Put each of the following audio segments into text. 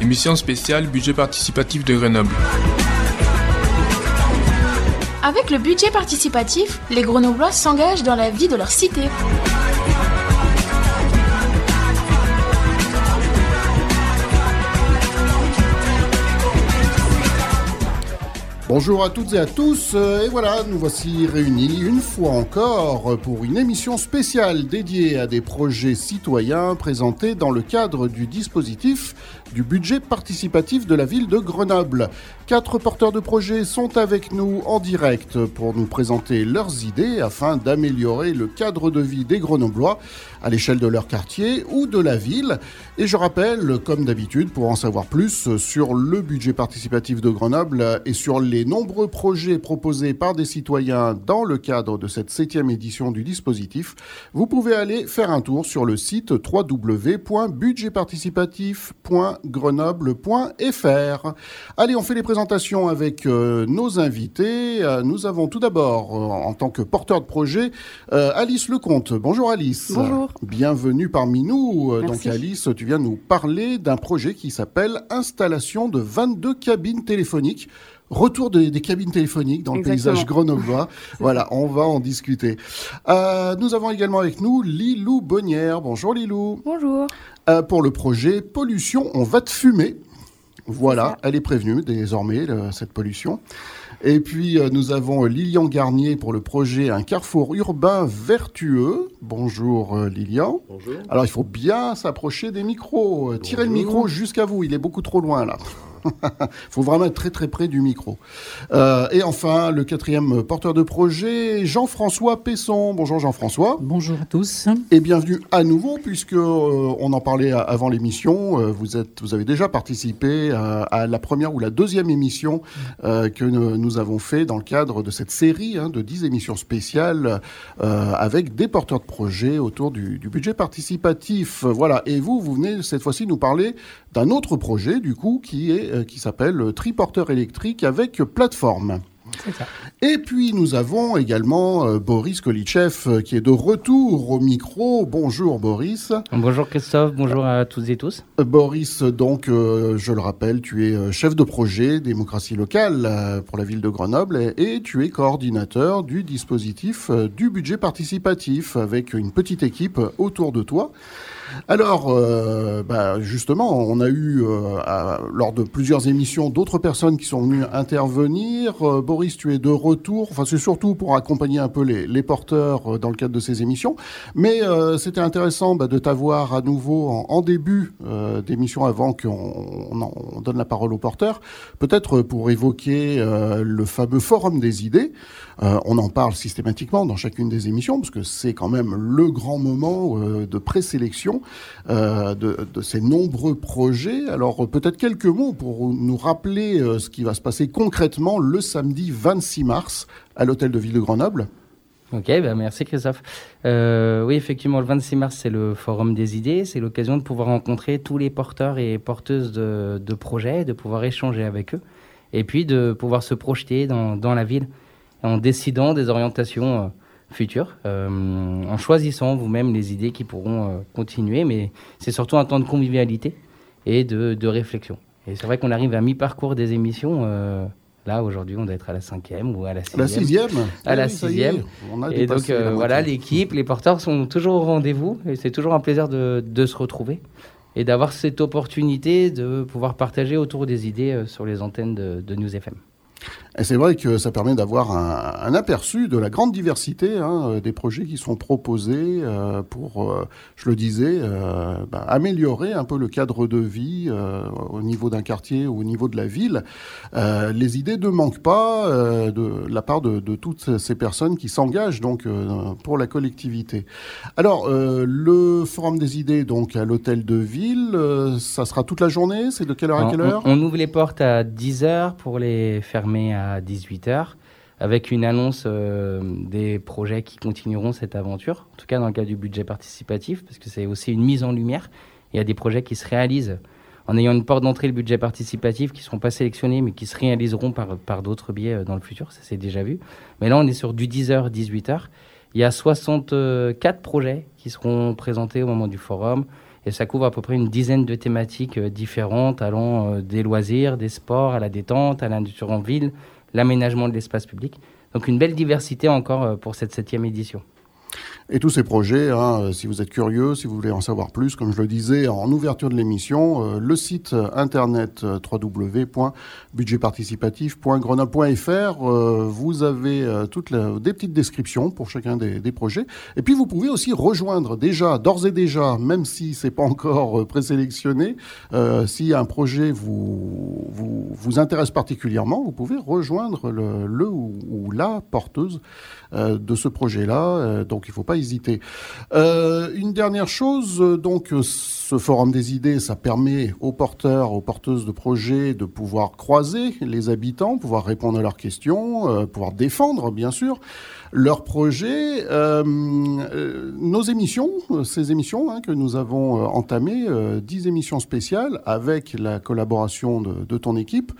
Émission spéciale budget participatif de Grenoble. Avec le budget participatif, les Grenoblois s'engagent dans la vie de leur cité. Bonjour à toutes et à tous, euh, et voilà, nous voici réunis une fois encore pour une émission spéciale dédiée à des projets citoyens présentés dans le cadre du dispositif du budget participatif de la ville de Grenoble. Quatre porteurs de projets sont avec nous en direct pour nous présenter leurs idées afin d'améliorer le cadre de vie des Grenoblois à l'échelle de leur quartier ou de la ville. Et je rappelle, comme d'habitude, pour en savoir plus sur le budget participatif de Grenoble et sur les nombreux projets proposés par des citoyens dans le cadre de cette septième édition du dispositif, vous pouvez aller faire un tour sur le site www.budgetparticipatif.grenoble.fr. Allez, on fait les présentations avec euh, nos invités. Euh, nous avons tout d'abord, euh, en tant que porteur de projet, Alice Lecomte. Bonjour Alice. Bonjour. Bienvenue parmi nous. Donc Alice, tu viens nous parler d'un projet qui s'appelle Installation de 22 cabines téléphoniques retour des cabines téléphoniques dans le paysage grenoblois. voilà, on va en discuter. Euh, nous avons également avec nous Lilou Bonnière. Bonjour Lilou. Bonjour. Euh, pour le projet Pollution, on va te fumer. Voilà, elle est prévenue désormais, cette pollution. Et puis euh, nous avons Lilian Garnier pour le projet Un carrefour urbain vertueux. Bonjour Lilian. Bonjour. Alors il faut bien s'approcher des micros. Tirez le micro jusqu'à vous, il est beaucoup trop loin là. Il faut vraiment être très très près du micro. Euh, et enfin, le quatrième porteur de projet, Jean-François Pesson. Bonjour Jean-François. Bonjour à tous. Et bienvenue à nouveau, puisque euh, on en parlait avant l'émission. Euh, vous, êtes, vous avez déjà participé à, la première ou la deuxième émission que nous, avons fait dans le cadre de cette série hein, de 10 émissions spéciales avec des porteurs de projets autour du, du budget participatif. Voilà. Et vous, vous venez cette fois-ci nous parler d'un autre projet, du coup, qui est euh, qui s'appelle Triporteur électrique avec plateforme. Et puis nous avons également euh, Boris Kolitchev euh, qui est de retour au micro. Bonjour Boris. Bonjour Christophe, bonjour à toutes et tous. Boris, donc je le rappelle, tu es chef de projet démocratie locale pour la ville de Grenoble et, tu es coordinateur du dispositif du budget participatif avec une petite équipe autour de toi. Alors, euh, bah, justement, on a eu, euh, lors de plusieurs émissions, d'autres personnes qui sont venues intervenir. Euh, Boris, tu es de retour. Enfin, c'est surtout pour accompagner un peu les, porteurs dans le cadre de ces émissions. Mais c'était intéressant bah, de t'avoir à nouveau en, début d'émission avant qu'on donne la parole aux porteurs. Peut-être pour évoquer le fameux forum des idées. On en parle systématiquement dans chacune des émissions parce que c'est quand même le grand moment de présélection euh, de, ces nombreux projets. Alors peut-être quelques mots pour nous rappeler euh, ce qui va se passer concrètement le samedi 26 mars à l'hôtel de ville de Grenoble. Ok, ben merci Christophe. Euh, oui, effectivement, le 26 mars, c'est le Forum des idées. C'est l'occasion de pouvoir rencontrer tous les porteurs et porteuses de, projets, de pouvoir échanger avec eux, et puis de pouvoir se projeter dans la ville en décidant des orientations futur, euh, en choisissant vous-même les idées qui pourront euh, continuer. Mais c'est surtout un temps de convivialité et de, réflexion. Et c'est vrai qu'on arrive à mi-parcours des émissions. Euh, là, aujourd'hui, on doit être à la cinquième ou à la sixième. La sixième À la sixième. et donc, voilà, l'équipe, les porteurs sont toujours au rendez-vous. Et c'est toujours un plaisir de, de se retrouver et d'avoir cette opportunité de pouvoir partager autour des idées sur les antennes de, de News FM. Et c'est vrai que ça permet d'avoir un, aperçu de la grande diversité hein, des projets qui sont proposés euh, pour, euh, je le disais, euh, bah, améliorer un peu le cadre de vie au niveau d'un quartier ou au niveau de la ville. les idées ne manquent pas de la part de, de, toutes ces personnes qui s'engagent donc pour la collectivité. Alors, le forum des idées donc à l'hôtel de ville, ça sera toute la journée? C'est de quelle heure à quelle heure? on, on, ouvre les portes à 10 heures pour les fermer à 18h, avec une annonce euh, des projets qui continueront cette aventure, en tout cas dans le cas du budget participatif, parce que c'est aussi une mise en lumière. Il y a des projets qui se réalisent en ayant une porte d'entrée, le budget participatif, qui ne seront pas sélectionnés, mais qui se réaliseront par, par d'autres biais euh, dans le futur, ça c'est déjà vu. Mais là, on est sur du 10h, 18h. Il y a 64 projets qui seront présentés au moment du forum. Et ça couvre à peu près une dizaine de thématiques euh, différentes, allant euh, des loisirs, des sports, à la détente, à l'industrie en ville, l'aménagement de l'espace public. Donc une belle diversité encore euh, pour cette septième édition. Et tous ces projets, hein, euh, si vous êtes curieux, si vous voulez en savoir plus, comme je le disais en ouverture de l'émission, euh, le site internet euh, www.budgetparticipatif.grenoble.fr, vous avez toutes des petites descriptions pour chacun des, projets. Et puis vous pouvez aussi rejoindre déjà, d'ores et déjà, même si c'est pas encore présélectionné, si un projet vous, vous, vous, intéresse particulièrement, vous pouvez rejoindre le, le ou, ou, la porteuse de ce projet-là. donc il ne faut pas hésiter. Euh, une dernière chose, donc ce forum des idées, ça permet aux porteurs, aux porteuses de projets de pouvoir croiser les habitants, pouvoir répondre à leurs questions, euh, pouvoir défendre, bien sûr, leurs projets. Euh, euh nos émissions, ces émissions hein, que nous avons euh, entamées, euh, 10 émissions spéciales avec la collaboration de, ton équipe,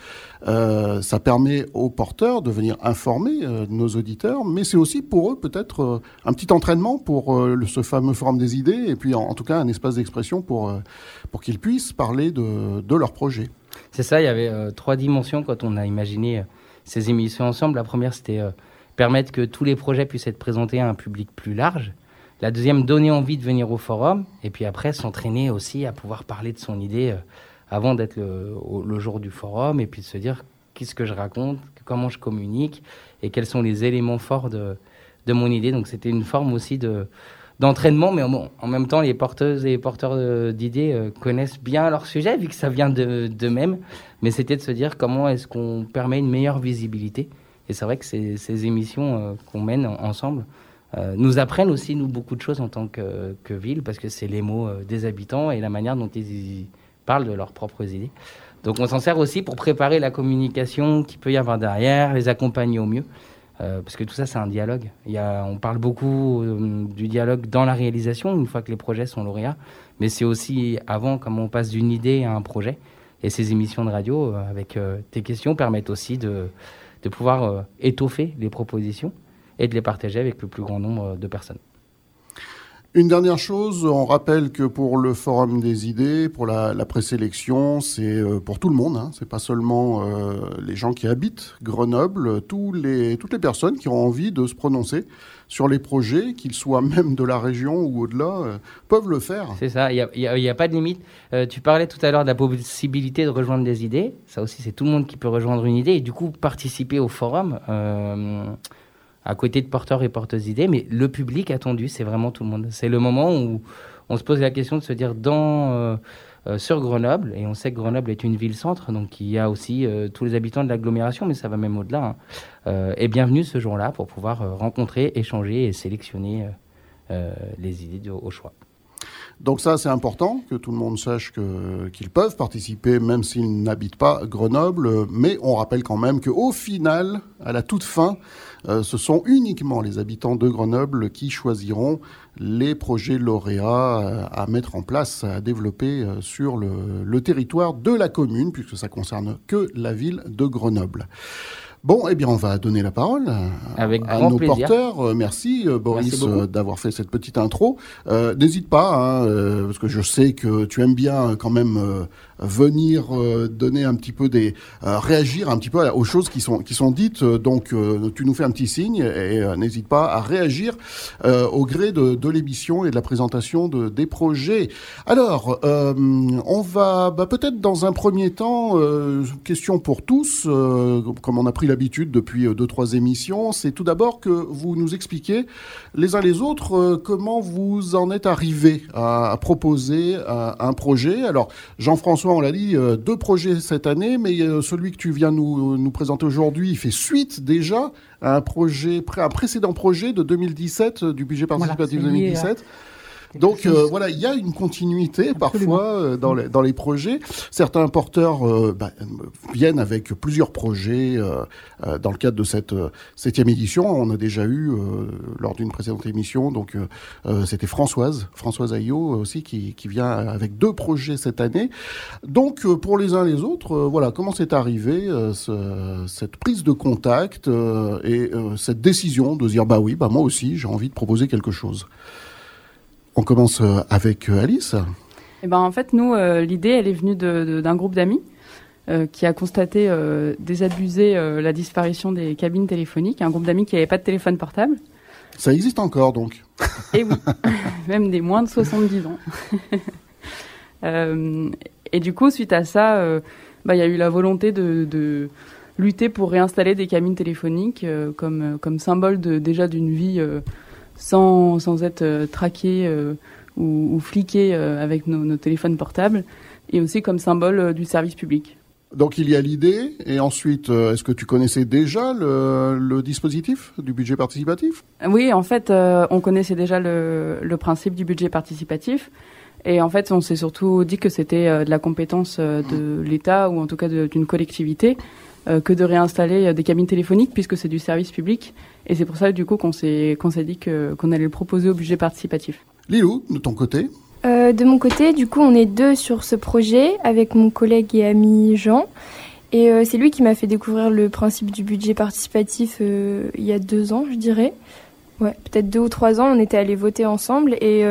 ça permet aux porteurs de venir informer nos auditeurs, mais c'est aussi pour eux peut-être un petit entraînement pour ce fameux forum des idées, et puis en, tout cas un espace d'expression pour pour, qu'ils puissent parler de, de leur projet. C'est ça, il y avait trois dimensions quand on a imaginé ces émissions ensemble. La première, c'était permettre que tous les projets puissent être présentés à un public plus large. La deuxième, donner envie de venir au forum. Et puis après, s'entraîner aussi à pouvoir parler de son idée avant d'être le, jour du forum. Et puis de se dire qu'est-ce que je raconte, comment je communique et quels sont les éléments forts de, mon idée. Donc c'était une forme aussi de, d'entraînement, mais en, même temps, les porteuses et les porteurs d'idées euh, connaissent bien leur sujet, vu que ça vient d'eux-mêmes. Mais c'était de se dire comment est-ce qu'on permet une meilleure visibilité. Et c'est vrai que ces, émissions euh, qu'on mène ensemble euh, nous apprennent aussi, nous, beaucoup de choses en tant que, ville, parce que c'est les mots des habitants et la manière dont ils parlent de leurs propres idées. Donc on s'en sert aussi pour préparer la communication qu'il peut y avoir derrière, les accompagner au mieux. Euh, parce que tout ça, c'est un dialogue. On parle beaucoup euh, du dialogue dans la réalisation, une fois que les projets sont lauréats, mais c'est aussi avant comment on passe d'une idée à un projet. Et ces émissions de radio, euh, avec tes questions, permettent aussi de, de pouvoir étoffer les propositions et de les partager avec le plus grand nombre de personnes. Une dernière chose, on rappelle que pour le Forum des idées, pour la, présélection, c'est euh, pour tout le monde. Hein. C'est pas seulement euh, les gens qui habitent Grenoble, toutes les personnes qui ont envie de se prononcer sur les projets, qu'ils soient même de la région ou au-delà, euh, peuvent le faire. C'est ça, il n'y a, pas de limite. Tu parlais tout à l'heure de la possibilité de rejoindre des idées. Ça aussi, c'est tout le monde qui peut rejoindre une idée et du coup participer au forum. À côté de porteurs et porteuses d'idées, mais le public attendu, c'est vraiment tout le monde. C'est le moment où on se pose la question de se dire dans euh, euh, sur Grenoble, et on sait que Grenoble est une ville-centre, donc il y a aussi euh, tous les habitants de l'agglomération, mais ça va même au-delà. Hein, euh, et bienvenue ce jour-là pour pouvoir rencontrer, échanger et sélectionner les idées au choix. Donc ça, c'est important que tout le monde sache qu'ils peuvent participer, même s'ils n'habitent pas Grenoble. Mais on rappelle quand même qu'au final, à la toute fin, euh, ce sont uniquement les habitants de Grenoble qui choisiront les projets lauréats euh, à mettre en place, à développer euh, sur le, le territoire de la commune, puisque ça concerne que la ville de Grenoble. Bon, eh bien, on va donner la parole Avec à nos plaisir. porteurs. Merci, Boris, d'avoir fait cette petite intro. Euh, N'hésite pas, hein, parce que je sais que tu aimes bien quand même venir euh, donner un petit peu des... euh, réagir un petit peu aux choses qui sont, qui sont dites. Euh, Donc, tu nous fais un petit signe et n'hésite pas à réagir au gré de, l'émission et de la présentation de, des projets. Alors, on va bah, peut-être dans un premier temps, question pour tous, comme on a pris l'habitude depuis deux, trois émissions, c'est tout d'abord que vous nous expliquiez les uns les autres comment vous en êtes arrivés à, à proposer un projet. Alors, Jean-François, on l'a dit, euh, deux projets cette année, mais euh, celui que tu viens nous, nous présenter aujourd'hui, il fait suite déjà à un projet, un précédent projet de 2017, euh, du budget participatif c'est lié à- 2017. Donc euh, voilà, il y a une continuité parfois euh, dans, les, dans les projets. Certains porteurs euh, bah, viennent avec plusieurs projets dans le cadre de cette septième édition. On a déjà eu lors d'une précédente émission, donc c'était Françoise, Françoise Ayot aussi qui, qui vient avec deux projets cette année. Donc pour les uns les autres, voilà comment c'est arrivé ce, cette prise de contact et cette décision de dire bah oui, bah moi aussi j'ai envie de proposer quelque chose? On commence euh, avec euh, Alice. Eh ben, en fait, nous, euh, l'idée, elle est venue d'un groupe d'amis qui a constaté désabuser la disparition des cabines téléphoniques. Un groupe d'amis qui n'avait pas de téléphone portable. Ça existe encore, donc Et eh oui, même des moins de 70 ans. et du coup, suite à ça, bah, il y a eu la volonté de, lutter pour réinstaller des cabines téléphoniques comme, comme symbole de, déjà d'une vie sans, sans être euh, traqué euh, ou, ou, fliqué euh, avec nos, nos, téléphones portables, et aussi comme symbole du service public. Donc il y a l'idée, et ensuite, est-ce que tu connaissais déjà le, le, dispositif du budget participatif? Oui, en fait, on connaissait déjà le, le, principe du budget participatif. Et en fait, on s'est surtout dit que c'était de la compétence de l'État ou en tout cas d'une collectivité que de réinstaller euh, des cabines téléphoniques puisque c'est du service public. Et c'est pour ça du coup qu'on s'est qu'on s'est dit que qu'on allait le proposer au budget participatif. Lilou, de ton côté euh, De mon côté, du coup, on est deux sur ce projet avec mon collègue et ami Jean. Et c'est lui qui m'a fait découvrir le principe du budget participatif il y a deux ans, je dirais. Ouais, peut-être deux ou trois ans, on était allés voter ensemble et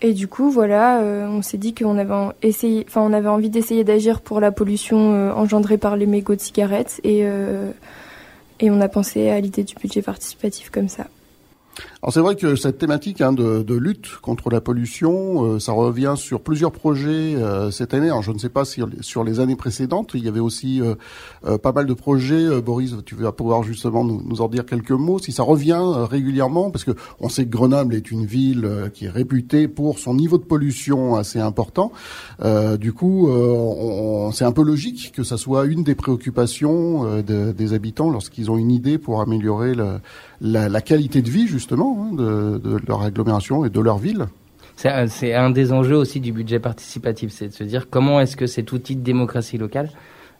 et du coup, voilà, euh, on s'est dit qu'on avait essayé, enfin, on avait envie d'essayer d'agir pour la pollution euh, engendrée par les mégots de cigarettes et euh, et on a pensé à l'idée du budget participatif comme ça. Alors c'est vrai que cette thématique hein, de, de, lutte contre la pollution, euh, ça revient sur plusieurs projets euh, cette année. Alors je ne sais pas si sur les années précédentes, il y avait aussi euh, pas mal de projets. Boris, tu vas pouvoir justement nous, nous, en dire quelques mots. Si ça revient régulièrement, parce que on sait que Grenoble est une ville qui est réputée pour son niveau de pollution assez important. du coup, c'est un peu logique que ça soit une des préoccupations de, des habitants lorsqu'ils ont une idée pour améliorer la, la, qualité de vie justement hein, de, de, leur agglomération et de leur ville. C'est un des enjeux aussi du budget participatif, c'est de se dire comment est-ce que cet outil de démocratie locale,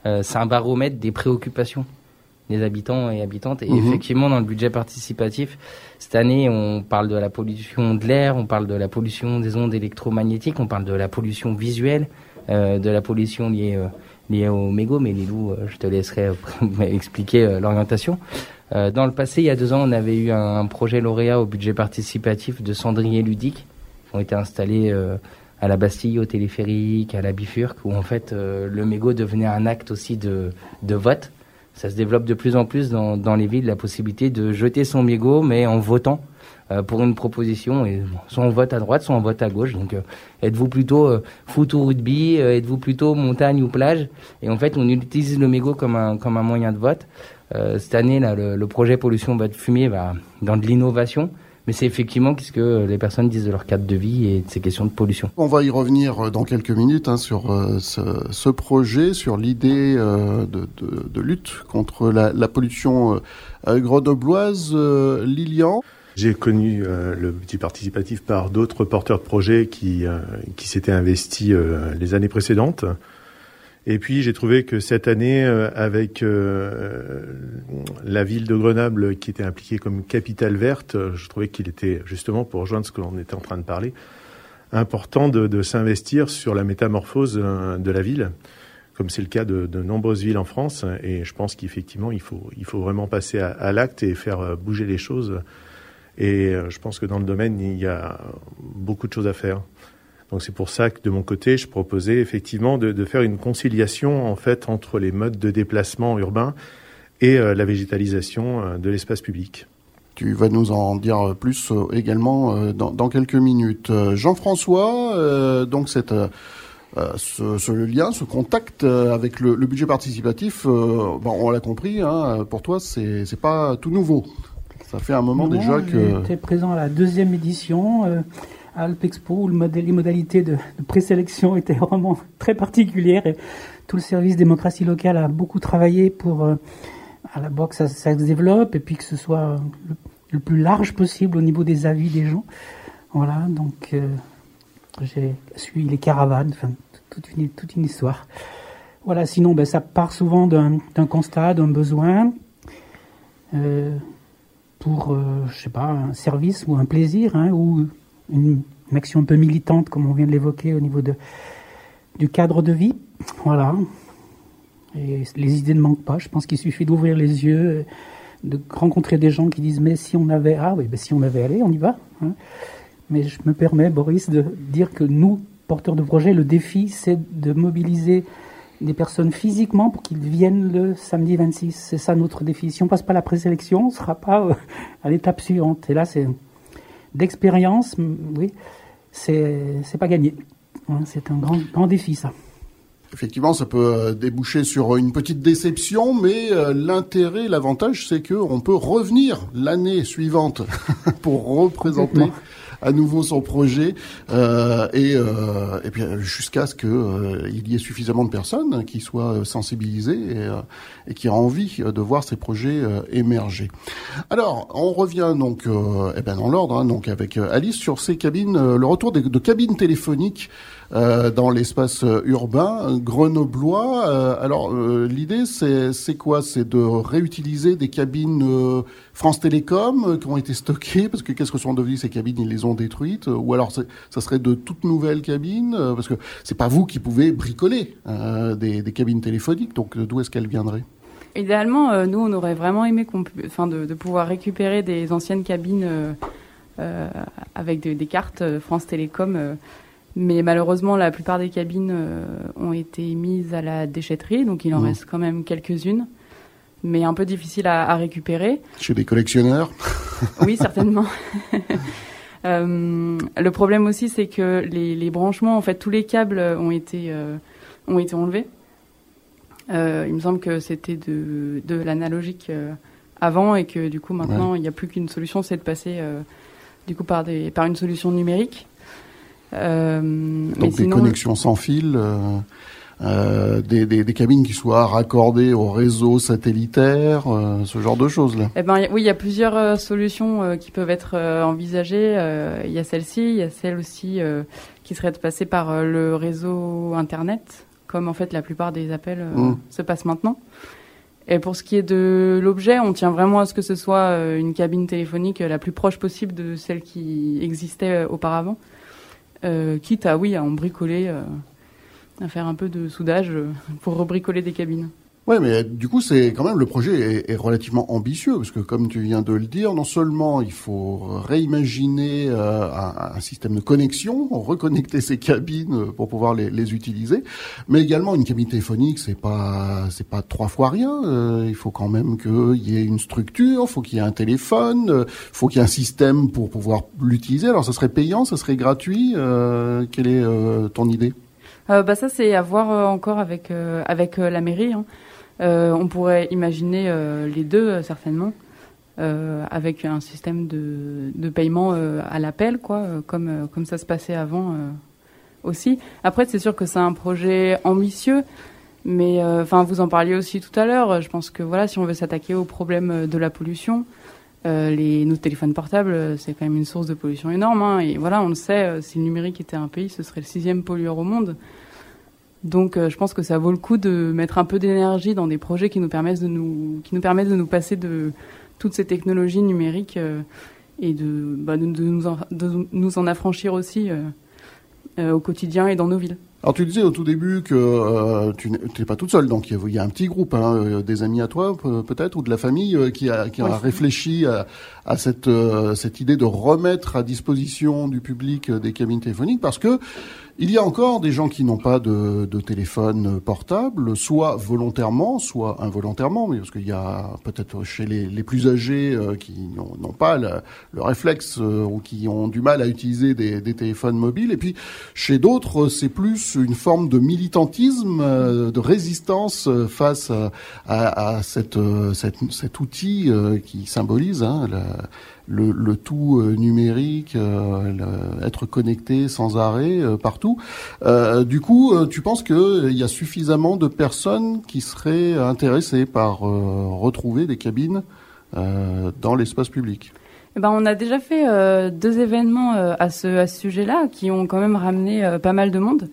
euh, c'est un baromètre des préoccupations des habitants et habitantes. Et mhm. effectivement, dans le budget participatif, cette année, on parle de la pollution de l'air, on parle de la pollution des ondes électromagnétiques, on parle de la pollution visuelle, euh, de la pollution liée, euh, liée au mégot. Mais Lilou, euh, je te laisserai expliquer l'orientation. Euh, dans le passé, il y a deux ans, on avait eu un, projet lauréat au budget participatif de cendriers ludiques qui ont été installés euh, à la Bastille, au téléphérique, à la Bifurque, où en fait euh, le mégot devenait un acte aussi de, de vote. Ça se développe de plus en plus dans, dans les villes, la possibilité de jeter son mégot, mais en votant pour une proposition. Et soit on vote à droite, soit on vote à gauche. Donc, êtes-vous plutôt foot ou rugby Êtes-vous plutôt montagne ou plage? Et en fait, on utilise le mégot comme un, comme un moyen de vote. Euh, cette année, là, le, projet pollution bas de fumier va dans de l'innovation. Mais c'est effectivement ce que les personnes disent de leur cadre de vie et de ces questions de pollution. On va y revenir euh, dans quelques minutes hein, sur euh, ce, projet, sur l'idée de, lutte contre la, pollution grenobloise. Lilian? J'ai connu le petit participatif par d'autres porteurs de projets qui, qui s'étaient investis les années précédentes. Et puis j'ai trouvé que cette année, euh, avec euh, la ville de Grenoble qui était impliquée comme capitale verte, je trouvais qu'il était justement, pour rejoindre ce que l'on était en train de parler, important de, de s'investir sur la métamorphose euh, de la ville, comme c'est le cas de, de, nombreuses villes en France. Et je pense qu'effectivement, il faut, il faut vraiment passer à l'acte et faire bouger les choses. Et je pense que dans le domaine, il y a beaucoup de choses à faire. Donc c'est pour ça que de mon côté, je proposais effectivement de, faire une conciliation en fait entre les modes de déplacement urbain et euh, la végétalisation euh, de l'espace public. Tu vas nous en dire plus euh, également dans, quelques minutes. Jean-François, donc cette ce, lien, ce contact avec le, budget participatif, bon, on l'a compris, hein, pour toi, c'est pas tout nouveau. Ça fait un moment déjà que. J'étais présent à la deuxième édition. Alpexpo où le les modalités de, présélection étaient vraiment très particulières. Et tout le service démocratie locale a beaucoup travaillé pour euh, à la boxe ça, ça, se développe et puis que ce soit le, plus large possible au niveau des avis des gens. Voilà, donc j'ai suivi les caravanes, enfin, toute une, toute une histoire. Voilà, sinon, ben, ça part souvent d'un constat, d'un besoin pour, je sais pas, un service ou un plaisir, hein, ou une, une, action un peu militante, comme on vient de l'évoquer au niveau de, du cadre de vie. Voilà. Et les idées ne manquent pas. Je pense qu'il suffit d'ouvrir les yeux, de rencontrer des gens qui disent mais si on avait ah oui ben si on avait allé on y va. Hein. Mais je me permets Boris de dire que nous porteurs de projet le défi c'est de mobiliser des personnes physiquement pour qu'ils viennent le samedi 26. C'est ça notre défi. Si on passe pas la présélection, on ne sera pas euh, à l'étape suivante. Et là c'est d'expérience, oui, c'est pas gagné. Hein, c'est un grand grand défi ça. Effectivement, ça peut euh, déboucher sur une petite déception, mais euh, l'intérêt, l'avantage, c'est qu'on peut revenir l'année suivante pour représenter à nouveau son projet euh, et, euh, et puis jusqu'à ce qu'il euh, y ait suffisamment de personnes qui soient sensibilisées et, et qui aient envie de voir ces projets émerger. Alors, on revient donc eh ben dans l'ordre, hein, donc avec Alice sur ces cabines, le retour de cabines téléphoniques euh, dans l'espace urbain grenoblois. Euh, alors euh, l'idée c'est quoi? C'est de réutiliser des cabines France Télécom qui ont été stockées parce que qu'est-ce que sont devenues ces cabines? Ils les ont détruites ou alors ça serait de toutes nouvelles cabines parce que c'est pas vous qui pouvez bricoler des, cabines téléphoniques. Donc d'où est-ce qu'elles viendraient? Idéalement, nous, on aurait vraiment aimé de, pouvoir récupérer des anciennes cabines euh, avec des cartes France Télécom mais malheureusement, la plupart des cabines euh, ont été mises à la déchetterie, donc il en mmh. reste quand même quelques-unes, mais un peu difficiles à, récupérer. Chez des collectionneurs? Oui, certainement. euh, le problème aussi, c'est que les, les, branchements, en fait, tous les câbles ont été, euh, ont été enlevés. Il me semble que c'était de, de l'analogique avant et que du coup maintenant il n'y a plus qu'une solution, c'est de passer du coup par, des, par une solution numérique. Euh, Donc des connexions sans fil. Euh, euh, des, des, des, cabines qui soient raccordées au réseau satellitaire, ce genre de choses là. Eh ben oui, il y a plusieurs solutions qui peuvent être envisagées. Il y a celle-ci, il y a celle aussi qui serait de passer par le réseau internet, comme en fait la plupart des appels mmh. se passent maintenant. Et pour ce qui est de l'objet, on tient vraiment à ce que ce soit une cabine téléphonique la plus proche possible de celle qui existait auparavant. Euh, quitte à, oui, à en bricoler, euh, à faire un peu de soudage euh, pour rebricoler des cabines. Ouais, mais du coup, c'est quand même le projet est, relativement ambitieux parce que, comme tu viens de le dire, non seulement il faut réimaginer euh, un, système de connexion, reconnecter ces cabines pour pouvoir les, les utiliser, mais également une cabine téléphonique, c'est pas c'est pas trois fois rien. Euh, il faut quand même qu'il y ait une structure, faut qu'il y ait un téléphone, euh, faut qu'il y ait un système pour pouvoir l'utiliser. Alors, ça serait payant, ça serait gratuit. quelle est ton idée? Bah ça c'est à voir encore avec avec la mairie. Hein. Euh, on pourrait imaginer euh, les deux euh, certainement. avec un système de, de paiement à l'appel, quoi, comme, ça se passait avant aussi. Après, c'est sûr que c'est un projet ambitieux, mais vous en parliez aussi tout à l'heure. Je pense que voilà, si on veut s'attaquer au problème de la pollution, les, nos téléphones portables, c'est quand même une source de pollution énorme. Hein, et voilà, on le sait, si le numérique était un pays, ce serait le sixième pollueur au monde. Donc euh, je pense que ça vaut le coup de mettre un peu d'énergie dans des projets qui nous permettent de nous, qui nous permettent de nous passer de toutes ces technologies numériques euh, et de, bah, de, nous en, de, nous en, affranchir aussi euh, au quotidien et dans nos villes. Alors tu disais au tout début que tu n'es pas toute seule, donc il y, a un petit groupe, hein, des amis à toi peut-être, ou de la famille qui a, qui a réfléchi à, à cette, cette idée de remettre à disposition du public des cabines téléphoniques, parce que il y a encore des gens qui n'ont pas de, téléphone portable, soit volontairement, soit involontairement, parce qu'il y a peut-être chez les, plus âgés euh, qui n'ont pas le, le réflexe euh, ou qui ont du mal à utiliser des, téléphones mobiles, et puis chez d'autres, c'est plus une forme de militantisme, euh, de résistance face à, cet outil qui symbolise hein, le, tout euh, numérique, euh, être connecté sans arrêt euh, partout. du coup, tu penses qu'il y a suffisamment de personnes qui seraient intéressées par retrouver des cabines dans l'espace public? Eh ben, on a déjà fait deux événements à ce, à ce sujet-là qui ont quand même ramené pas mal de monde.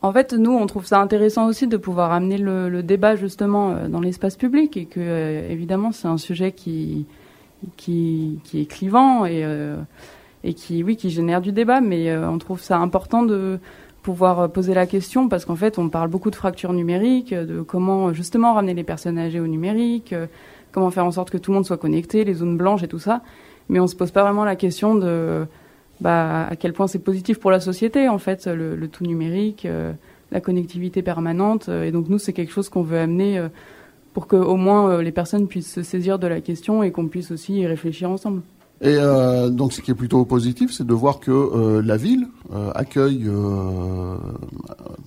En fait, nous, on trouve ça intéressant aussi de pouvoir amener le, le débat justement dans l'espace public et que, évidemment, c'est un sujet qui, qui, est clivant et, et qui, génère du débat, mais on trouve ça important de pouvoir euh, poser la question parce qu'en fait on parle beaucoup de fracture numérique, de comment justement ramener les personnes âgées au numérique, euh, comment faire en sorte que tout le monde soit connecté, les zones blanches et tout ça, mais on se pose pas vraiment la question de bah, à quel point c'est positif pour la société en fait le, tout numérique, euh, la connectivité permanente et donc nous c'est quelque chose qu'on veut amener pour que au moins les personnes puissent se saisir de la question et qu'on puisse aussi y réfléchir ensemble. Et euh, donc, ce qui est plutôt positif, c'est de voir que euh, la ville euh, accueille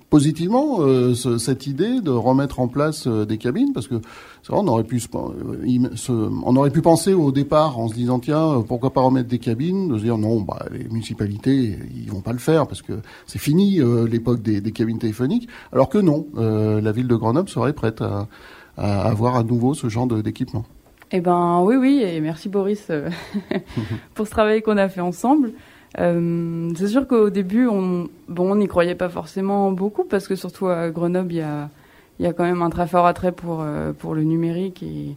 positivement cette idée de remettre en place des cabines, parce que vrai, on aurait pu, on aurait pu penser au départ en se disant tiens, pourquoi pas remettre des cabines, de se dire non, bah, les municipalités, ils vont pas le faire parce que c'est fini l'époque des, des, cabines téléphoniques, alors que non, la ville de Grenoble serait prête à, à avoir à nouveau ce genre d'équipement. Eh ben oui, oui, et merci Boris euh, pour ce travail qu'on a fait ensemble. Euh, c'est sûr qu'au début, on bon, on n'y croyait pas forcément beaucoup parce que surtout à Grenoble, il y a, y a quand même un très fort attrait pour, euh, pour le numérique et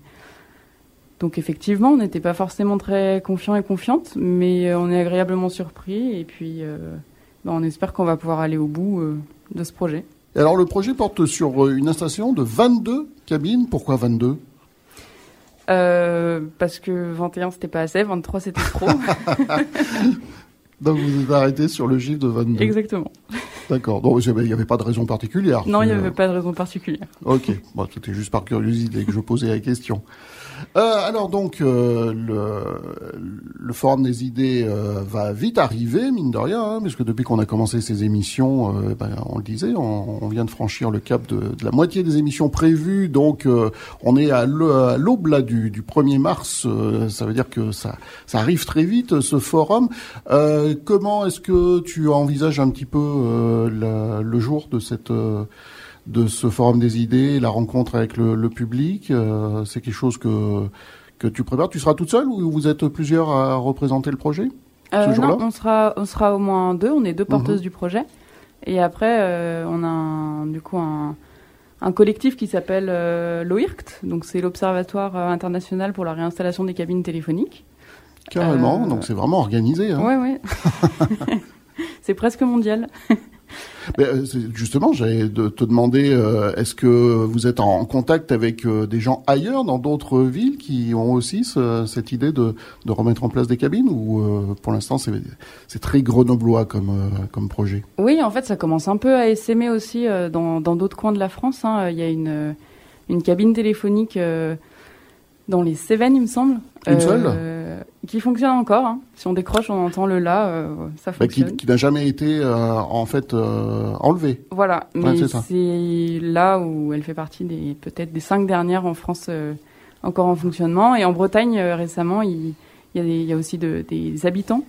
donc effectivement, on n'était pas forcément très confiant et confiante, mais on est agréablement surpris et puis ben, on espère qu'on va pouvoir aller au bout de ce projet. Alors le projet porte sur une installation de 22 cabines. Pourquoi 22 euh, parce que 21 c'était pas assez, 23 c'était trop. Donc vous êtes arrêté sur le chiffre de 22. Exactement. D'accord. Donc il n'y avait pas de raison particulière. Non, il n'y avait pas de raison particulière. Ok. Bon, c'était juste par curiosité que je posais la question. Euh, alors donc euh, le, le, forum des idées euh, va vite arriver mine de rien, hein, parce que depuis qu'on a commencé ces émissions, ben, on le disait, on, on, vient de franchir le cap de, de, la moitié des émissions prévues, donc on est à l'aube là du, du 1er mars, ça veut dire que ça, ça arrive très vite ce forum. comment est-ce que tu envisages un petit peu le jour de cette de ce forum des idées, la rencontre avec le, public euh, C'est quelque chose que, que tu prépares Tu seras toute seule ou vous êtes plusieurs à représenter le projet euh, Non, on sera, on sera au moins deux. On est deux porteuses mhm. du projet. Et après, euh, on a du coup un, un, collectif qui s'appelle l'OIRCT. Donc c'est l'Observatoire international pour la réinstallation des cabines téléphoniques. Carrément, donc c'est vraiment organisé. Hein. Oui, oui. c'est presque mondial. Euh, justement, j'allais te demander, euh, est-ce que vous êtes en contact avec euh, des gens ailleurs, dans d'autres villes, qui ont aussi cette idée de, remettre en place des cabines, ou pour l'instant c'est très grenoblois comme, projet? Oui, en fait, ça commence un peu à essaimer aussi dans d'autres coins de la France. Hein. Il y a une cabine téléphonique dans les Cévennes, il me semble. Une seule euh, Qui fonctionne encore. Hein. Si on décroche, on entend le là, euh, ça bah, fonctionne. qui, n'a jamais été euh, en fait enlevé. Voilà, mais c'est là où elle fait partie des peut-être des cinq dernières en France encore en fonctionnement. Et en Bretagne, récemment, il, y, a il y a aussi de, des habitants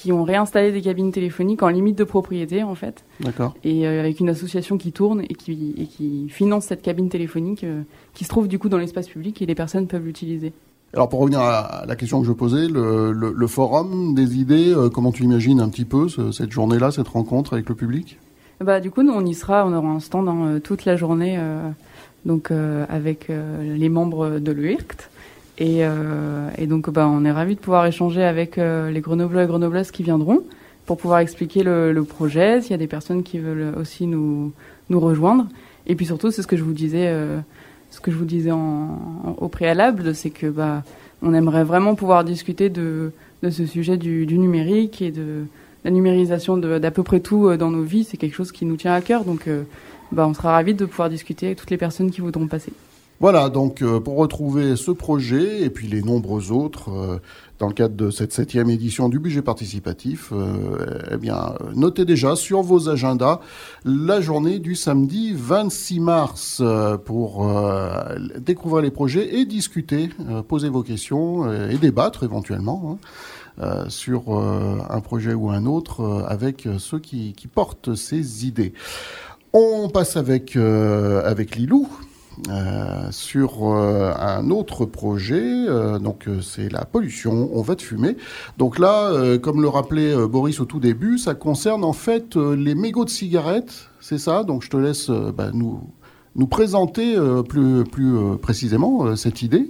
qui ont réinstallé des cabines téléphoniques en limite de propriété en fait. D'accord. Et euh, avec une association qui tourne et qui, et qui finance cette cabine téléphonique euh, qui se trouve du coup dans l'espace public et les personnes peuvent l'utiliser. Alors pour revenir à la question que je posais, le, le, forum des idées, euh, comment tu imagines un petit peu cette journée-là, cette rencontre avec le public? Bah du coup nous on y sera, on aura un stand hein, toute la journée, donc avec les membres de l'UIRCT. Et, euh, et donc, bah, on est ravis de pouvoir échanger avec euh, les Grenoblois et Grenoblaises qui viendront pour pouvoir expliquer le, le projet, s'il y a des personnes qui veulent aussi nous, nous rejoindre. Et puis surtout, c'est ce que je vous disais, euh, ce que je vous disais en, au préalable, c'est que bah, on aimerait vraiment pouvoir discuter de, de ce sujet du, du numérique et de la numérisation d'à peu près tout dans nos vies. C'est quelque chose qui nous tient à cœur, donc bah, on sera ravis de pouvoir discuter avec toutes les personnes qui voudront passer. Voilà, donc euh, pour retrouver ce projet et puis les nombreux autres euh, dans le cadre de cette septième édition du budget participatif, euh, eh bien, notez déjà sur vos agendas la journée du samedi 26 mars pour découvrir les projets et discuter, poser vos questions et débattre éventuellement. Hein, sur un projet ou un autre avec ceux qui, qui portent ces idées. On passe avec, avec Lilou sur un autre projet. donc c'est la pollution. On va te fumer. Donc là, comme le rappelait Boris au tout début, ça concerne en fait les mégots de cigarettes. C'est ça? Donc je te laisse bah, nous nous présenter plus plus précisément cette idée.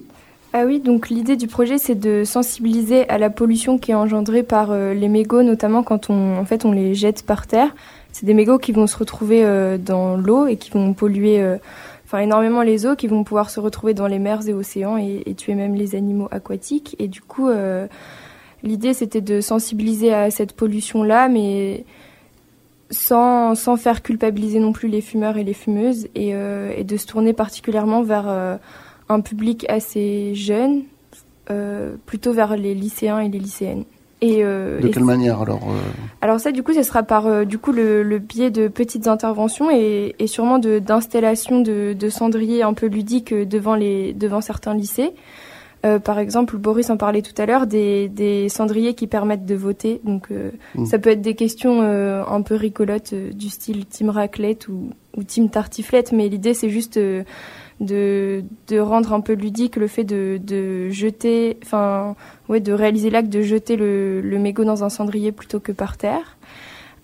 Ah oui, donc l'idée du projet, c'est de sensibiliser à la pollution qui est engendrée par euh, les mégots, notamment quand on, en fait, on les jette par terre. C'est des mégots qui vont se retrouver euh, dans l'eau et qui vont polluer euh, enfin, énormément les eaux, qui vont pouvoir se retrouver dans les mers et océans et, tuer même les animaux aquatiques. Et du coup, l'idée, c'était de sensibiliser à cette pollution-là, mais sans, faire culpabiliser non plus les fumeurs et les fumeuses, et, et de se tourner particulièrement vers un public assez jeune, euh, plutôt vers les lycéens et les lycéennes. Et, euh, de quelle manière alors euh Alors ça, du coup, ce sera par du coup le, biais de petites interventions et, et sûrement d'installations de, de, cendriers un peu ludiques devant les devant certains lycées. par exemple, Boris en parlait tout à l'heure, des, des, cendriers qui permettent de voter. Donc, mmh. ça peut être des questions un peu rigolotes du style team raclette ou, ou team tartiflette, mais l'idée c'est juste de, de rendre un peu ludique le fait de, de jeter, enfin, ouais, de réaliser l'acte de jeter le, le mégot dans un cendrier plutôt que par terre.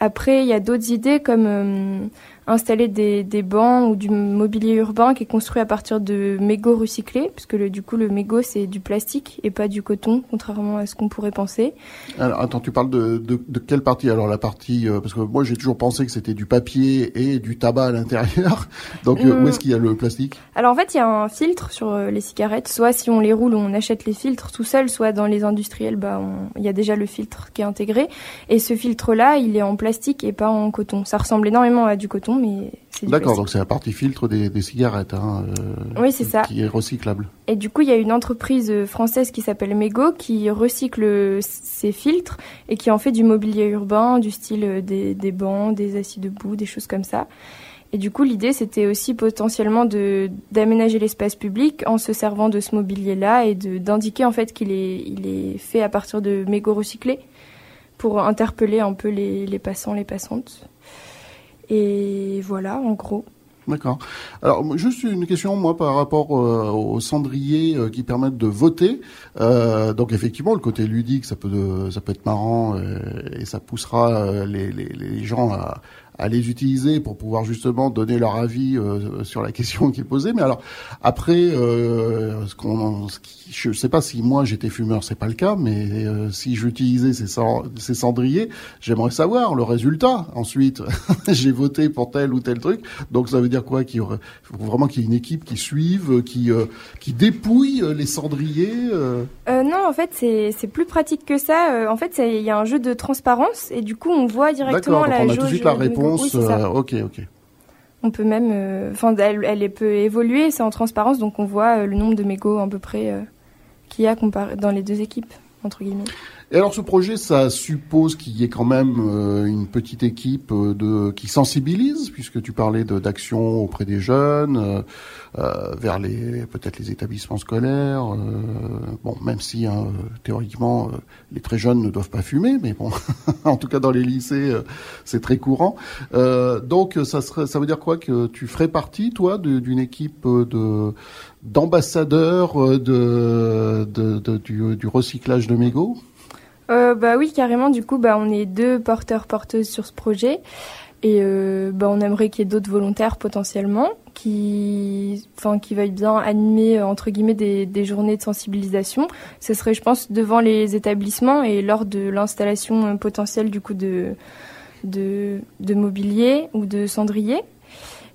Après, il y a d'autres idées comme euh, installer des, des, bancs ou du mobilier urbain qui est construit à partir de mégots recyclés, puisque le, du coup le mégot c'est du plastique et pas du coton, contrairement à ce qu'on pourrait penser. Alors attends, tu parles de, de, de quelle partie Alors la partie, euh, parce que moi j'ai toujours pensé que c'était du papier et du tabac à l'intérieur. Donc euh, où est-ce qu'il y a le plastique? Alors en fait il y a un filtre sur euh, les cigarettes, soit si on les roule on achète les filtres tout seul, soit dans les industriels, bah il y a déjà le filtre qui est intégré. Et ce filtre là il est en plastique et pas en coton. Ça ressemble énormément à du coton mais c'est D'accord, donc c'est la partie filtre des, cigarettes. Hein, euh, oui, c'est ça. Qui est recyclable. Et du coup, il y a une entreprise euh, française qui s'appelle Mego qui recycle ces filtres et qui en fait du mobilier urbain, du style euh, des, des bancs, des assis debout, des choses comme ça. Et du coup, l'idée, c'était aussi potentiellement de d'aménager l'espace public en se servant de ce mobilier-là et d'indiquer en fait qu'il est il est fait à partir de mégots recyclés pour interpeller un peu les, les passants, les passantes. Et voilà, en gros. D'accord. Alors, juste une question, moi, par rapport euh, aux cendriers euh, qui permettent de voter. Euh, donc, effectivement, le côté ludique, ça peut, ça peut être marrant et ça poussera les, gens à, à les utiliser pour pouvoir justement donner leur avis euh, sur la question qui est posée. Mais alors après, euh, ce qu'on, je sais pas si moi j'étais fumeur, c'est pas le cas, mais euh, si j'utilisais ces, ces cendriers, j'aimerais savoir le résultat. Ensuite, j'ai voté pour tel ou tel truc. Donc ça veut dire quoi Qu'il aurait, faut vraiment qu'il y ait une équipe qui suive, qui qui dépouille les cendriers. non, en fait, c'est c'est plus pratique que ça. en fait, il y a un jeu de transparence et du coup, on voit directement la on a tout de suite la réponse euh, ok, ok. On peut même, euh, enfin, elle, elle, peut évoluer, c'est en transparence, donc on voit euh, le nombre de mégots à peu près qu'il y a dans les deux équipes entre guillemets. Et alors ce projet, ça suppose qu'il y ait quand même euh, une petite équipe euh, de qui sensibilise, puisque tu parlais d'action auprès des jeunes, euh, euh, vers les peut-être les établissements scolaires. bon, même si hein, théoriquement les très jeunes ne doivent pas fumer, mais bon, en tout cas dans les lycées, c'est très courant. donc ça serait, ça veut dire quoi que tu ferais partie, toi, d'une équipe de d'ambassadeurs de, de, de, du, du recyclage de mégots? Euh, Bah oui, carrément. Du coup, bah, on est deux porteurs-porteuses sur ce projet. Et euh, bah, on aimerait qu'il y ait d'autres volontaires potentiellement qui, enfin, qui veuillent bien animer entre guillemets des, des, journées de sensibilisation. Ce serait, je pense, devant les établissements et lors de l'installation potentielle du coup de, de, de mobilier ou de cendrier.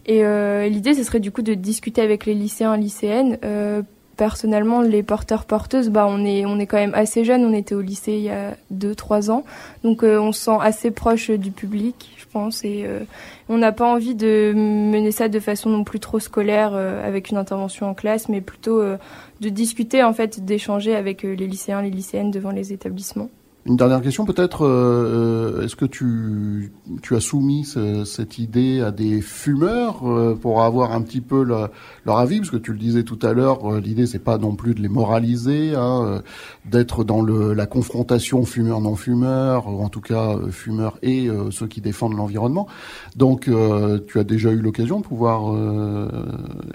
Et euh, l'idée, ce serait du coup de discuter avec les lycéens et lycéennes euh, personnellement, les porteurs-porteuses, bah, on est, on est quand même assez jeunes. On était au lycée il y a 2-3 ans. Donc, euh, on se sent assez proche du public, je pense. Et euh, on n'a pas envie de mener ça de façon non plus trop scolaire euh, avec une intervention en classe, mais plutôt de discuter, en fait, d'échanger avec les lycéens, les lycéennes devant les établissements. Une dernière question peut-être, euh, est-ce que tu, as soumis cette idée à des fumeurs euh, pour avoir un petit peu leur avis? Parce que tu le disais tout à l'heure, euh, l'idée c'est pas non plus de les moraliser, hein, d'être dans le, la confrontation fumeur-non-fumeur, ou en tout cas fumeurs et ceux qui défendent l'environnement. Donc tu as déjà eu l'occasion de pouvoir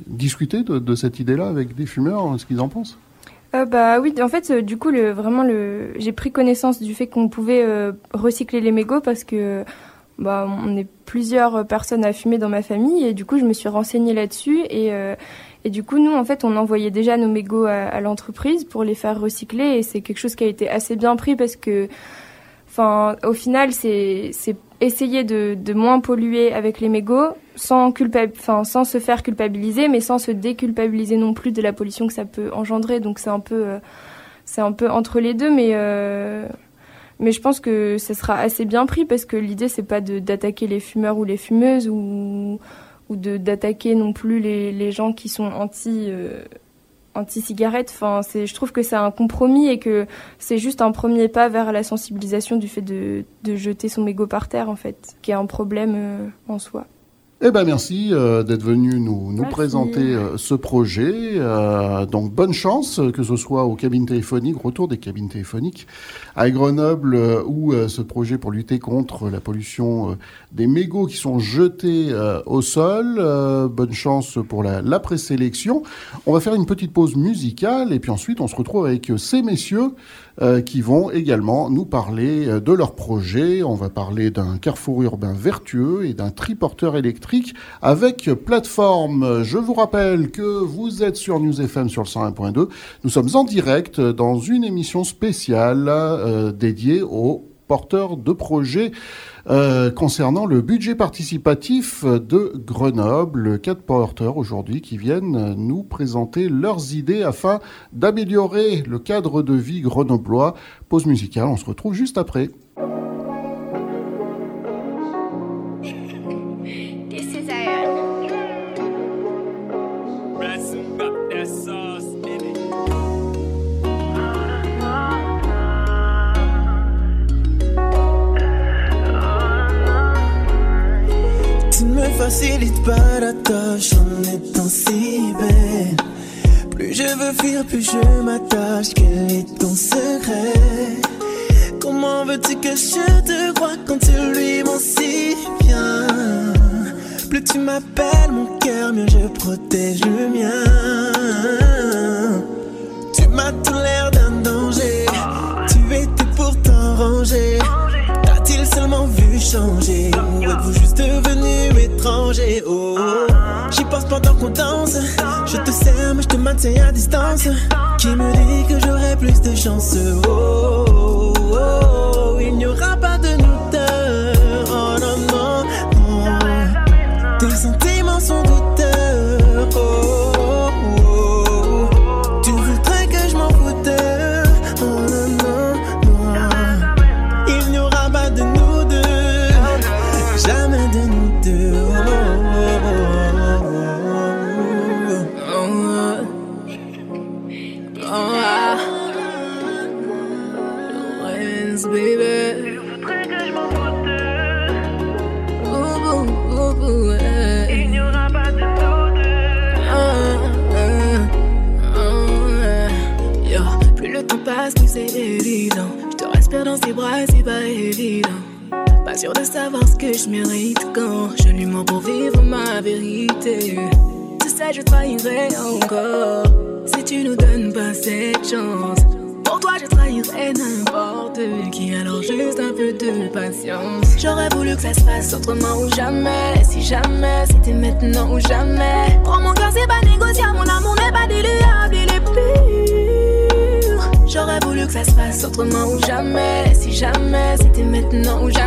discuter de, de cette idée-là avec des fumeurs, ce qu'ils en pensent? Euh, bah oui, en fait, euh, du coup, vraiment, le, j'ai pris connaissance du fait qu'on pouvait euh, recycler les mégots parce que bah, on est plusieurs personnes à fumer dans ma famille et du coup, je me suis renseignée là-dessus et du coup, nous, en fait, on envoyait déjà nos mégots à, l'entreprise pour les faire recycler et c'est quelque chose qui a été assez bien pris parce que Enfin, au final, c'est essayer de, de, moins polluer avec les mégots sans, se faire culpabiliser, mais sans se déculpabiliser non plus de la pollution que ça peut engendrer. Donc c'est un peu, euh, c'est un peu entre les deux, mais euh, mais je pense que ça sera assez bien pris parce que l'idée c'est pas d'attaquer les fumeurs ou les fumeuses ou ou d'attaquer non plus les, les gens qui sont anti euh, anti-cigarette. Enfin, c'est, je trouve que c'est un compromis et que c'est juste un premier pas vers la sensibilisation du fait de, de jeter son mégot par terre, en fait, qui est un problème euh, en soi. Eh ben merci euh, d'être venu nous, nous présenter euh, ce projet. Euh, donc bonne chance, que ce soit aux cabines téléphoniques, retour des cabines téléphoniques à Grenoble ou ce projet pour lutter contre la pollution des mégots qui sont jetés au sol. bonne chance pour la, la présélection. On va faire une petite pause musicale et puis ensuite on se retrouve avec ces messieurs euh, qui vont également nous parler euh, de leur projet. On va parler d'un carrefour urbain vertueux et d'un triporteur électrique avec plateforme. Je vous rappelle que vous êtes sur News FM sur le 101.2. Nous sommes en direct dans une émission spéciale euh, dédiée aux porteurs de projets euh, concernant le budget participatif de Grenoble. Quatre porteurs aujourd'hui qui viennent nous présenter leurs idées afin d'améliorer le cadre de vie grenoblois. Pause musicale, on se retrouve juste après. Facilite pas la tâche en étant si belle. Plus je veux fuir, plus je m'attache. Quel est ton secret? Comment veux-tu que je te croie quand tu lui mens si bien? Plus tu m'appelles mon cœur, mieux je protège le mien. Tu m'as tout l'air d'un danger. Tu étais pourtant rangé seulement vu changer Ou êtes-vous juste devenu étranger? Oh, j'y pense pendant qu'on danse. Je te sers mais je te maintiens à distance. Qui me dit que j'aurai plus de chance oh, oh, oh, il n'y aura pas jamais. C'était maintenant ou jamais.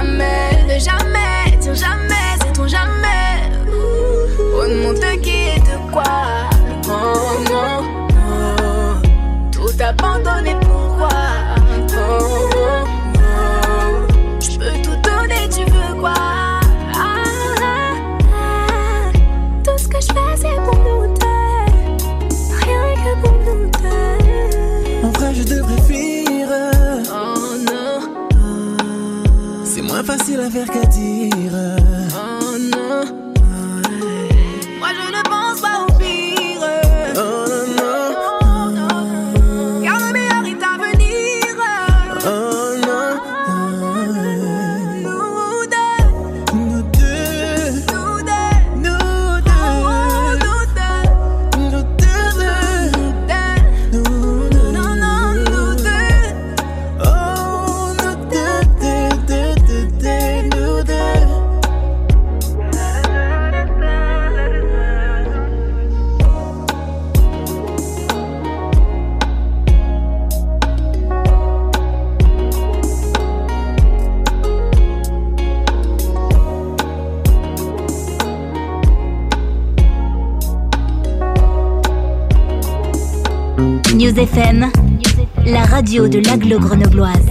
De l'aglo grenobloise.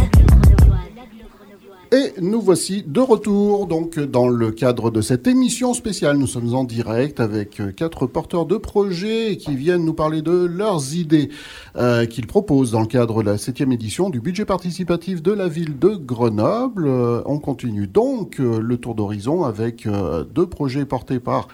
Et nous voici de retour, donc dans le cadre de cette émission spéciale. Nous sommes en direct avec euh, quatre porteurs de projets qui viennent nous parler de leurs idées euh, qu'ils proposent dans le cadre de la septième édition du budget participatif de la ville de Grenoble. Euh, on continue donc le tour d'horizon avec deux projets portés par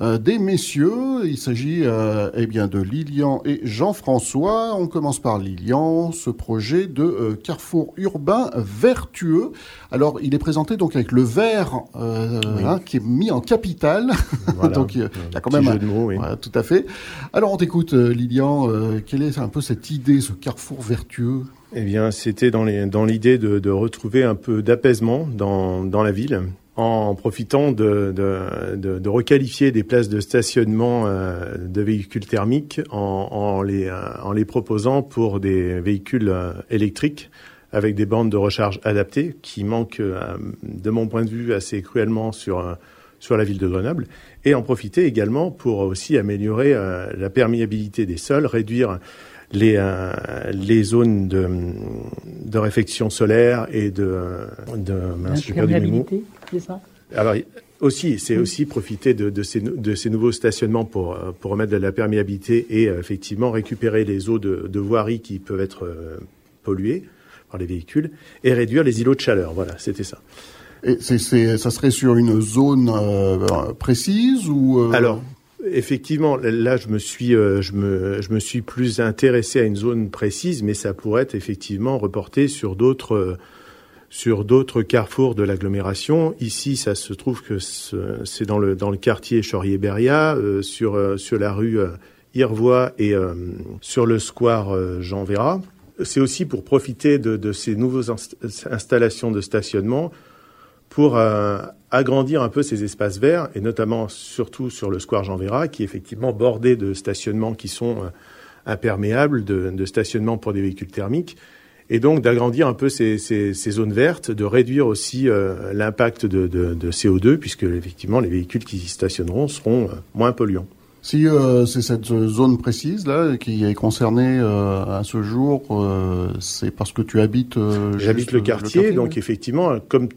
euh, des messieurs. Il s'agit euh, eh bien de Lilian et Jean-François. On commence par Lilian, ce projet de euh, carrefour urbain vertueux. Alors, il est présenté donc avec le vert Oui. hein, qui est mis en capitale. Voilà. donc, il y a quand même jeu un- de mots, oui. voilà, tout à fait. Alors, on t'écoute, Lilian. quelle est un peu cette idée, ce carrefour vertueux? Eh bien, c'était dans l'idée de, de retrouver un peu d'apaisement dans, dans la ville, en profitant de, de, de, de requalifier des places de stationnement euh, de véhicules thermiques en, en, les, euh, en les proposant pour des véhicules euh, électriques avec des bandes de recharge adaptées qui manquent, de mon point de vue, assez cruellement sur, sur la ville de Grenoble, et en profiter également pour aussi améliorer la perméabilité des sols, réduire les, euh, les zones de, de réfection solaire et de, de mince. L'imperméabilité, c'est ça? Alors aussi, c'est aussi profiter de, de, ces, nou- de ces nouveaux stationnements pour, euh, pour remettre de la perméabilité et euh, effectivement récupérer les eaux de, de voirie qui peuvent être polluées par les véhicules et réduire les îlots de chaleur. Voilà, c'était ça. Et c'est, c'est, ça serait sur une zone euh, précise ou euh, Alors, effectivement, là, je me suis, euh, je me, je me suis plus intéressé à une zone précise, mais ça pourrait être effectivement reporté sur d'autres, euh, sur d'autres carrefours de l'agglomération. Ici, ça se trouve que ce- c'est dans le dans le quartier Chaurier-Beria, euh, sur sur la rue Irvois et sur le square Jean Véra. C'est aussi pour profiter de, ces nouvelles inst- installations de stationnement pour agrandir un peu ces espaces verts, et notamment surtout sur le square Jean Véra, qui est effectivement bordé de stationnements qui sont euh, imperméables, de, de stationnements pour des véhicules thermiques, et donc d'agrandir un peu ces, ces, ces zones vertes, de réduire aussi euh, l'impact de, de, de CO2, puisque effectivement les véhicules qui y stationneront seront euh, moins polluants. Si euh, c'est cette zone précise là qui est concernée euh, à ce jour, euh, c'est parce que tu habites. J'habite juste le quartier, donc effectivement, comme,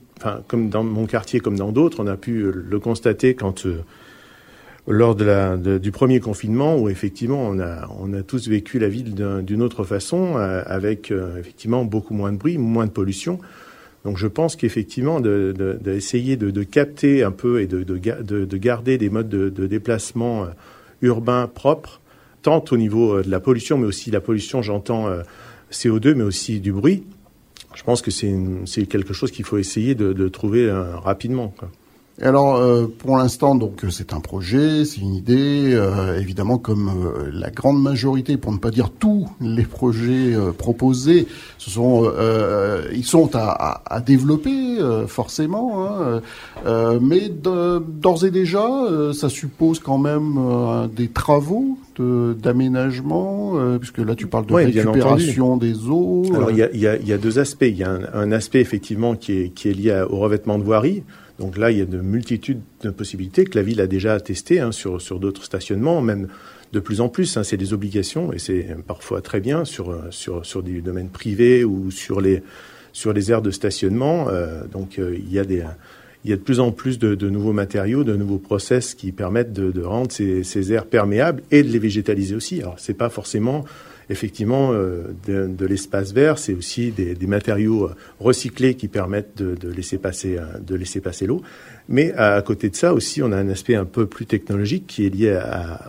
comme dans mon quartier, comme dans d'autres, on a pu le constater quand euh, lors de de- du premier confinement, où effectivement on a, on a tous vécu la ville d'un- d'une autre façon, euh, avec euh, effectivement beaucoup moins de bruit, moins de pollution. Donc je pense qu'effectivement d'essayer de, de, de capter un peu et de, de, ga- de- de garder des modes de, de déplacement euh, urbains propres, tant au niveau euh, de la pollution, mais aussi la pollution, j'entends euh, CO2, mais aussi du bruit. Je pense que c'est quelque chose qu'il faut essayer de, de trouver euh, rapidement. Quoi. Et alors, euh, pour l'instant, donc c'est un projet, c'est une idée. euh, évidemment, comme euh, la grande majorité, pour ne pas dire tous les projets euh, proposés, ce sont, euh, euh, ils sont à, à- à développer euh, forcément. hein, euh, mais d'ores et déjà, euh, ça suppose quand même euh, des travaux d'aménagement, euh, puisque là tu parles de récupération des eaux. Alors euh, il y a, il y a- il y a deux aspects. Il y a un, un aspect effectivement qui est, qui est lié à- au revêtement de voirie. Donc là, il y a de multitudes de possibilités que la ville a déjà testées hein, sur, sur d'autres stationnements, même de plus en plus. hein, c'est des obligations et c'est parfois très bien sur, sur, sur des domaines privés ou sur les, sur les aires de stationnement. Euh, donc euh, il y a des il y a de plus en plus de, de nouveaux matériaux, de nouveaux process qui permettent de, de rendre ces, ces aires perméables et de les végétaliser aussi. Alors c'est pas forcément effectivement, de, l'espace vert, c'est aussi des, matériaux recyclés qui permettent de, laisser passer, de laisser passer l'eau. Mais à, côté de ça aussi, on a un aspect un peu plus technologique qui est lié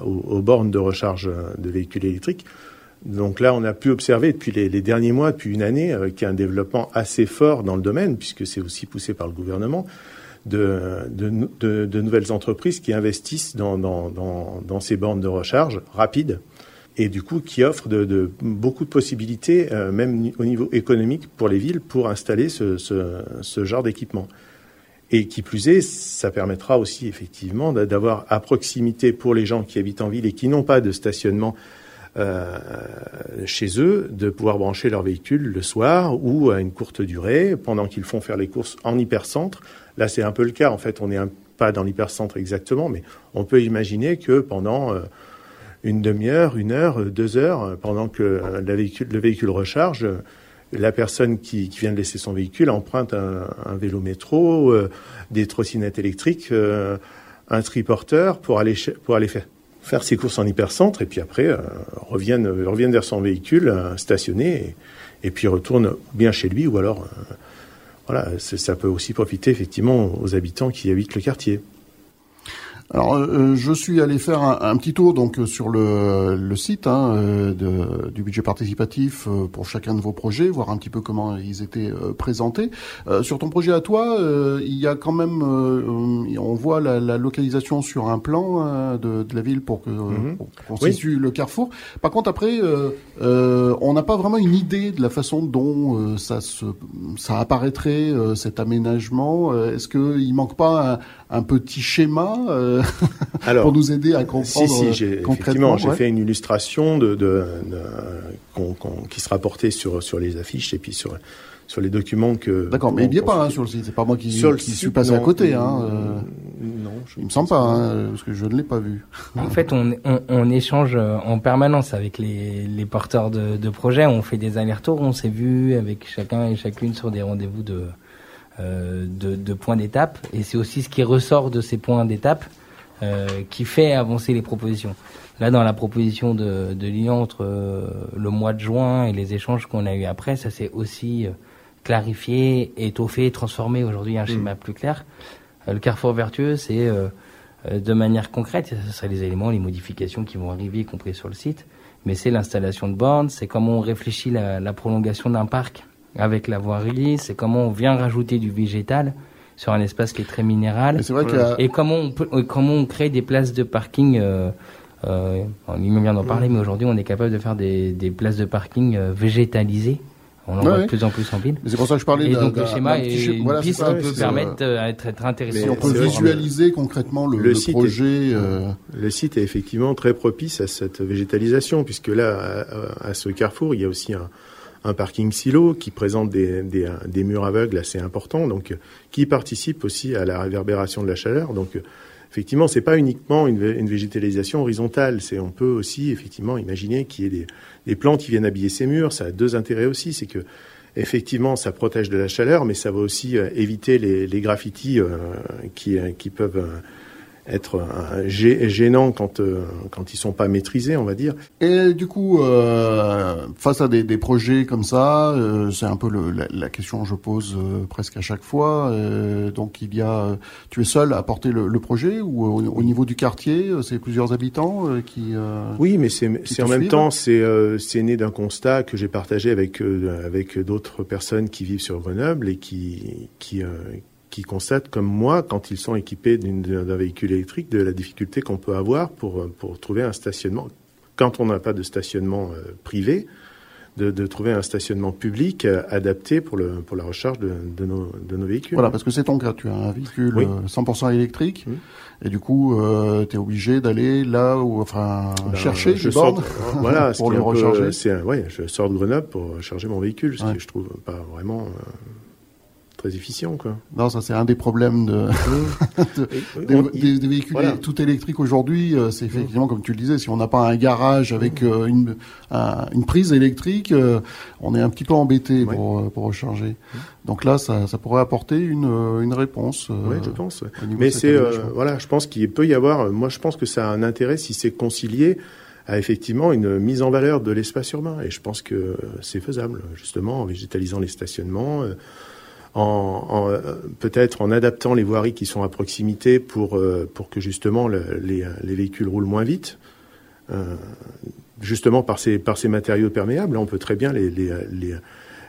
aux, bornes de recharge de véhicules électriques. Donc là, on a pu observer depuis les, derniers mois, depuis une année, euh, qu'il y a un développement assez fort dans le domaine, puisque c'est aussi poussé par le gouvernement, de, nouvelles entreprises qui investissent dans, ces bornes de recharge rapides et du coup qui offrent de, beaucoup de possibilités, euh, même au niveau économique, pour les villes, pour installer ce, ce genre d'équipement. Et qui plus est, ça permettra aussi effectivement d'avoir à proximité pour les gens qui habitent en ville et qui n'ont pas de stationnement euh, chez eux de pouvoir brancher leur véhicule le soir ou à une courte durée pendant qu'ils font faire les courses en hypercentre. Là, c'est un peu le cas. En fait, on n'est pas dans l'hypercentre exactement, mais on peut imaginer que pendant euh, une demi-heure, une heure, deux heures, pendant que véhicule, le véhicule recharge, la personne qui, vient de laisser son véhicule emprunte un, vélo métro, euh, des trottinettes électriques, un triporteur pour aller, pour aller faire, faire ses courses en hypercentre et puis après euh, reviennent, reviennent vers son véhicule euh, stationné et, puis retourne bien chez lui ou alors euh, voilà, ça peut aussi profiter effectivement aux habitants qui habitent le quartier. Alors, euh, euh, je suis allé faire un, petit tour donc euh, sur le, le site hein, de, du budget participatif pour chacun de vos projets, voir un petit peu comment ils étaient présentés. sur ton projet à toi, il y a quand même, on voit la, la, localisation sur un plan de, de, la ville pour que mhm. qu'on situe le carrefour. Par contre, après, on n'a pas vraiment une idée de la façon dont ça se, ça apparaîtrait cet aménagement. Est-ce qu'il manque pas un, un petit schéma Alors, pour nous aider à comprendre si, si, j'ai, Effectivement, j'ai fait une illustration de, de, qui sera portée sur, sur les affiches et puis sur, sur les documents que. D'accord, mais il n'y a pas hein, sur le site. C'est pas moi qui, qui suis passé à côté. Hein, euh, non, je il me semble pas, hein, parce que je ne l'ai pas vu. En fait, on, on, on, échange euh, en permanence avec les, les porteurs de, de projets. On fait des allers-retours. On s'est vu avec chacun et chacune sur des rendez-vous de, euh, de, de points d'étape. Et c'est aussi ce qui ressort de ces points d'étape euh, qui fait avancer les propositions. Là, dans la proposition de, de l'Union entre euh, le mois de juin et les échanges qu'on a eu après, ça s'est aussi euh, clarifié, étoffé, transformé. Aujourd'hui, un mm. schéma plus clair. le carrefour vertueux, c'est de manière concrète, ce seraient les éléments, les modifications qui vont arriver, y compris sur le site, mais c'est l'installation de bornes, c'est comment on réfléchit la, la prolongation d'un parc avec la voirie, c'est comment on vient rajouter du végétal, sur un espace qui est très minéral. Et comment on, peut, comment on crée des places de parking euh, euh, il me vient d'en parler, mais aujourd'hui, on est capable de faire des, des places de parking euh, végétalisées. On en voit de plus en plus en ville. C'est pour ça que je parlais. Et donc le schéma et une voilà, piste qui peut permettre d'être être intéressant. on peut visualiser concrètement le, le, projet. euh... Le site est effectivement très propice à cette végétalisation, puisque là, à, à ce carrefour, il y a aussi un, un parking silo qui présente des, murs aveugles assez importants, donc qui participe aussi à la réverbération de la chaleur. Donc effectivement, c'est pas uniquement une, végétalisation horizontale, c'est on peut aussi effectivement imaginer qu'il y ait des, des, plantes qui viennent habiller ces murs. Ça a deux intérêts aussi, c'est que effectivement, ça protège de la chaleur, mais ça va aussi euh, éviter les, graffitis euh, euh, qui peuvent être gênant quand euh, quand ils sont pas maîtrisés, on va dire. Et du coup, euh, face à des, des, projets comme ça, euh, c'est un peu le, la, la, question que je pose euh, presque à chaque fois. Donc il y a, tu es seul à porter le, le projet ou au, niveau du quartier, c'est plusieurs habitants qui. oui, mais c'est en même temps c'est c'est né d'un constat que j'ai partagé avec avec d'autres personnes qui vivent sur Grenoble et qui qui qui constatent comme moi, quand ils sont équipés d'un véhicule électrique, de la difficulté qu'on peut avoir pour, pour trouver un stationnement. Quand on n'a pas de stationnement euh, privé, de, de, trouver un stationnement public euh, adapté pour, le, pour la recharge de, de, nos, de nos véhicules. Voilà, parce que c'est ton cas, tu as un véhicule 100% euh, électrique, et du coup, euh, tu es obligé d'aller là où, enfin, ben, chercher je sors, voilà, pour le recharger. ouais, je sors de Grenoble pour charger mon véhicule, ce que je trouve pas vraiment efficient. Quoi. Non, ça c'est un des problèmes de, des, véhicules tout électriques aujourd'hui. Euh, c'est effectivement, comme tu le disais, si on n'a pas un garage avec euh, une, une prise électrique, euh, on est un petit peu embêté pour, pour recharger. Donc là, ça, ça pourrait apporter une, une réponse. oui, je pense. Mais c'est voilà, je pense qu'il peut y avoir. Moi, je pense que ça a un intérêt si c'est concilié à effectivement une mise en valeur de l'espace urbain. Et je pense que c'est faisable, justement, en végétalisant les stationnements, euh, euh, peut-être en adaptant les voiries qui sont à proximité pour, euh, pour que justement les, les, véhicules roulent moins vite. justement par ces, par ces matériaux perméables, on peut très bien les, les, les,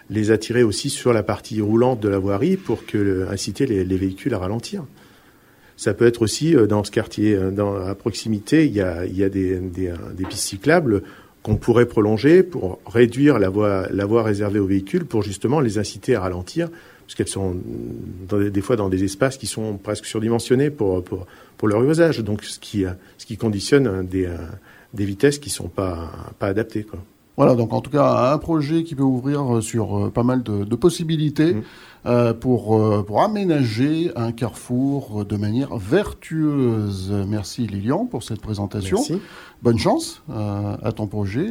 les attirer aussi sur la partie roulante de la voirie pour que, inciter les, les véhicules à ralentir. Ça peut être aussi euh, dans ce quartier, euh, dans, à proximité, il y a, il y a des, des, des pistes cyclables qu'on pourrait prolonger pour réduire la voie, la voie réservée aux véhicules pour justement les inciter à ralentir, parce qu'elles sont dans des, fois dans des espaces qui sont presque surdimensionnés pour, pour, pour leur usage, donc ce qui, ce qui conditionne des, des vitesses qui sont pas, pas adaptées. Quoi. Voilà, donc en tout cas un projet qui peut ouvrir sur pas mal de, de possibilités. Mmh. Euh, pour, euh, pour aménager un carrefour de manière vertueuse. Merci Lilian pour cette présentation. Merci. Bonne chance euh, à ton projet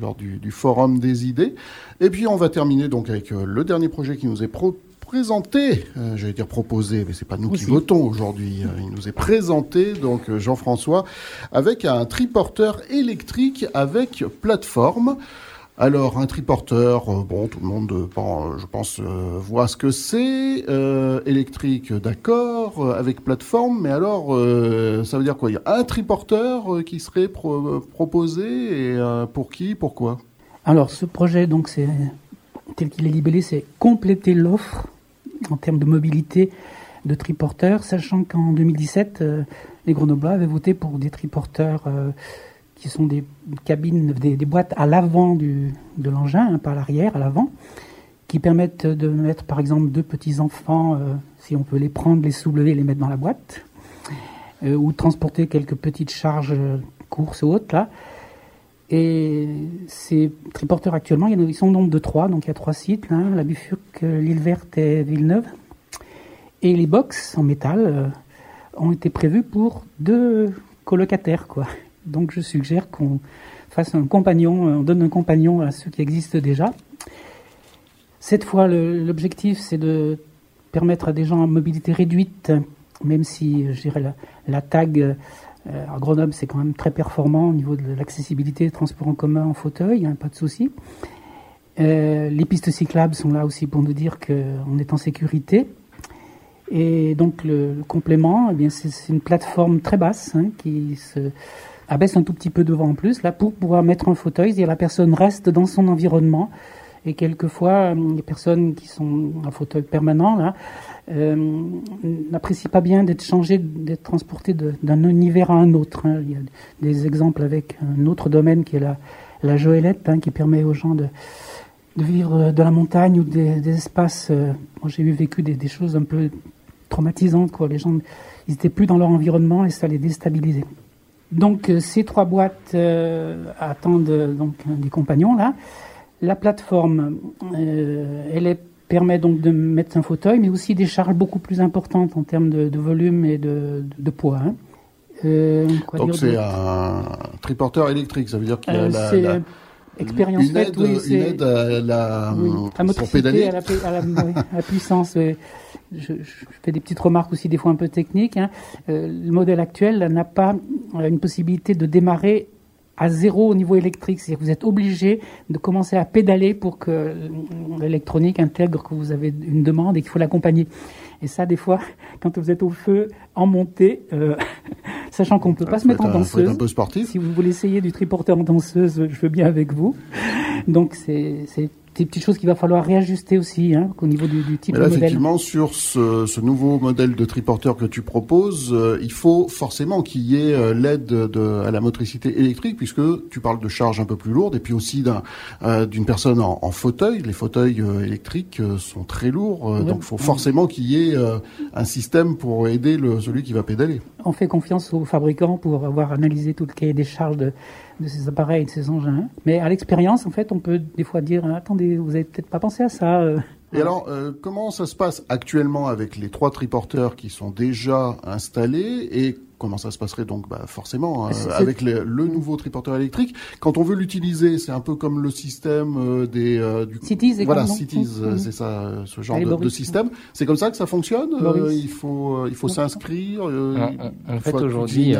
lors du, du, Forum des idées. Et puis on va terminer donc avec le dernier projet qui nous est pro présenté, euh, j'allais dire proposé, mais c'est pas nous Aussi. qui votons aujourd'hui. il nous est présenté, donc Jean-François, avec un triporteur électrique avec plateforme. Alors, un triporteur, euh, bon, tout le monde, euh, bon, je pense, euh, voit ce que c'est. Euh, électrique, d'accord, avec plateforme, mais alors, ça veut dire quoi? Il y a un triporteur qui serait pro proposé, et pour qui, pourquoi Alors, ce projet, donc, c'est tel qu'il est libellé, c'est compléter l'offre en termes de mobilité de triporteurs, sachant qu'en 2017, les Grenoblois avaient voté pour des triporteurs qui sont des cabines, des, boîtes à l'avant de l'engin, hein, pas à l'arrière, à l'avant, qui permettent de mettre par exemple deux petits enfants, euh, si on peut les prendre, les soulever, les mettre dans la boîte, euh, ou transporter quelques petites charges euh, courses ou autres là. Et ces triporteurs actuellement, ils sont au nombre de trois, donc il y a trois sites, là, la Bifurque, l'île verte et Villeneuve. Et les box en métal ont été prévus pour deux colocataires, quoi. Donc je suggère qu'on fasse un compagnon, on donne un compagnon à ceux qui existent déjà. Cette fois, l'objectif, c'est de permettre à des gens en mobilité réduite, même si, je dirais, la, tag euh, à Grenoble, c'est quand même très performant au niveau de l'accessibilité, transport en commun, en fauteuil, hein, pas de souci. Euh, les pistes cyclables sont là aussi pour nous dire qu'on est en sécurité. Et donc le, complément, eh c'est une plateforme très basse hein, qui se abaisse un tout petit peu devant en plus, là, pour pouvoir mettre un fauteuil, et la personne reste dans son environnement. Et quelquefois, euh, les personnes qui sont en fauteuil permanent, là, euh, n'apprécient pas bien d'être changées, d'être transportées d'un univers à un autre. Hein. Il y a des exemples avec un autre domaine qui est la, la joëlette, hein, qui permet aux gens de, vivre de la montagne ou des, espaces. Euh, moi, j'ai eu vécu des, des, choses un peu traumatisantes, quoi. Les gens, ils étaient plus dans leur environnement et ça les déstabilisait. Donc euh, ces trois boîtes euh, attendent euh, donc des compagnons là. La plateforme, elle est, permet donc de mettre un fauteuil, mais aussi des charges beaucoup plus importantes en termes de, de volume et de, de, de poids. Hein. Euh, donc c'est un triporteur électrique, ça veut dire qu'il y a la, la, expérience une aide, oui, une aide à la, oui, à la, à la, oui, à la puissance. Je, fais des petites remarques aussi des fois un peu techniques. Hein. Euh, le modèle actuel n'a pas euh, une possibilité de démarrer à zéro au niveau électrique. C'est-à-dire que vous êtes obligé de commencer à pédaler pour que l'électronique intègre que vous avez une demande et qu'il faut l'accompagner. Et ça, des fois, quand vous êtes au feu, en montée, euh, sachant qu'on ne peut pas se mettre en danseuse. Un peu sportif. Si vous voulez essayer du triporteur en danseuse, je veux bien avec vous. Donc c'est des petites choses qu'il va falloir réajuster aussi hein, au niveau du, du type là, de modèle. Effectivement, sur ce, ce, nouveau modèle de triporteur que tu proposes, euh, il faut forcément qu'il y ait euh, l'aide à la motricité électrique, puisque tu parles de charges un peu plus lourdes, et puis aussi d'une euh, personne en, en, fauteuil. Les fauteuils électriques sont très lourds, ouais, donc il faut ouais. forcément qu'il y ait un système pour aider le, celui qui va pédaler. On fait confiance aux fabricants pour avoir analysé tout le cahier des charges de de ces appareils, de ces engins. Mais à l'expérience, en fait, on peut des fois dire attendez, vous avez peut-être pas pensé à ça. Et alors, euh, comment ça se passe actuellement avec les trois triporteurs qui sont déjà installés et comment ça se passerait donc bah, forcément euh, avec le, le, nouveau triporteur électrique? Quand on veut l'utiliser c'est un peu comme le système euh, des euh, du Cities et voilà Cities mmh. c'est ça ce genre de, de, système. C'est comme ça que ça fonctionne il faut il faut s'inscrire en, fait aujourd'hui